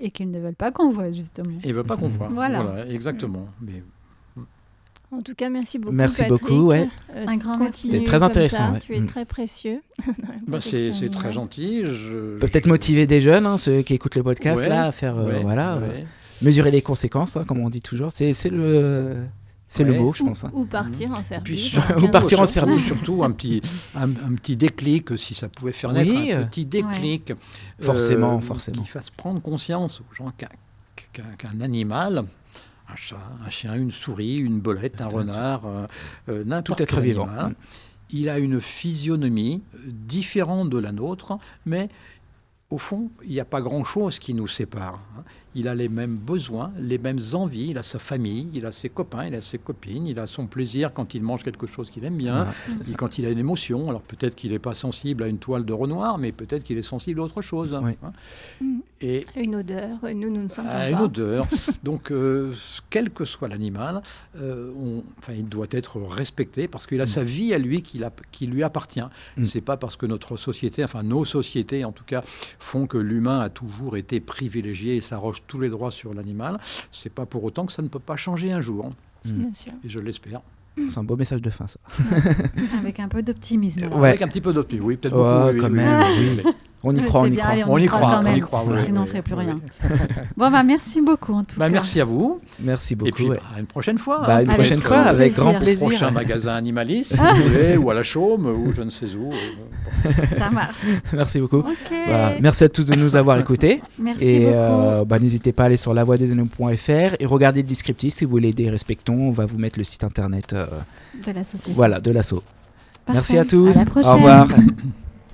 Et qu'ils ne veulent pas qu'on voit, justement. Et ils ne veulent pas qu'on voit. Voilà. exactement. Mais En tout cas, merci beaucoup. Merci Patrick. beaucoup, ouais. Euh, Un grand merci. C'était très intéressant, ouais. Tu es Mm. très précieux. <laughs> bah, c'est très gentil. Je, Peut-être je- motiver des jeunes, hein, ceux qui écoutent le podcast, Ouais, là, à faire, euh, ouais, voilà, euh, mesurer les conséquences, hein, comme on dit toujours. C'est le, c'est le mot, je pense. hein. Ou partir en service. Puis Ou 15 partir en. Serbie. <laughs> Surtout un petit, un, un petit déclic, si ça pouvait faire naître Oui, un euh, petit déclic. Forcément, forcément. Qui fasse prendre conscience aux gens qu'un animal, un chat, un chien, une souris, une belette, un Tout- renard, euh, euh, Tout n'importe être quel vivant. animal, il a une physionomie différente de la nôtre, mais au fond, il n'y a pas grand-chose qui nous sépare. Hein. Il a les mêmes besoins, les mêmes envies, il a sa famille, il a ses copains, il a ses copines, il a son plaisir quand il mange quelque chose qu'il aime bien, et quand il a une émotion. Alors peut-être qu'il n'est pas sensible à une toile de Renoir, mais peut-être qu'il est sensible à autre chose. Oui. hein. Mm. Et Une odeur. Nous, nous ne sentons à pas. une odeur. <laughs> Donc, euh, quel que soit l'animal, euh, enfin, il doit être respecté parce qu'il a sa vie à lui qui, lui appartient. Mm. C'est pas parce que notre société, enfin nos sociétés en tout cas, font que l'humain a toujours été privilégié et s'arroge tous les droits sur l'animal. C'est pas pour autant que ça ne peut pas changer un jour. Bien sûr. Et je l'espère. C'est un beau message de fin, ça. <laughs> Avec un peu d'optimisme. Ouais. Avec un petit peu d'optimisme. Oui, peut-être Ouais, beaucoup. oui, quand oui, même, oui, oui. On y croit, on y bien, croit. allez, On y croit, on y Sinon, on ne ferait plus rien. Bon, bah, merci beaucoup en tout Bah, cas. merci à vous. Merci beaucoup. Et puis, ouais. bah, à une prochaine fois. Bah, hein. une Avec prochaine fois, avec plaisir. grand plaisir. prochain magasin animaliste, si vous voulez, ou à la Chaume, ou je ne sais où. Ça marche. <laughs> Merci beaucoup. Ok. Voilà. Merci à tous de nous avoir écoutés. Merci Et beaucoup. euh, bah, n'hésitez pas à aller sur lavoidesanoms.fr et regardez le descriptif si vous voulez aider Respectons. On va vous mettre le site internet euh, de l'association. voilà, de l'assaut. Parfait. Merci à tous. À la prochaine. Au revoir. <laughs>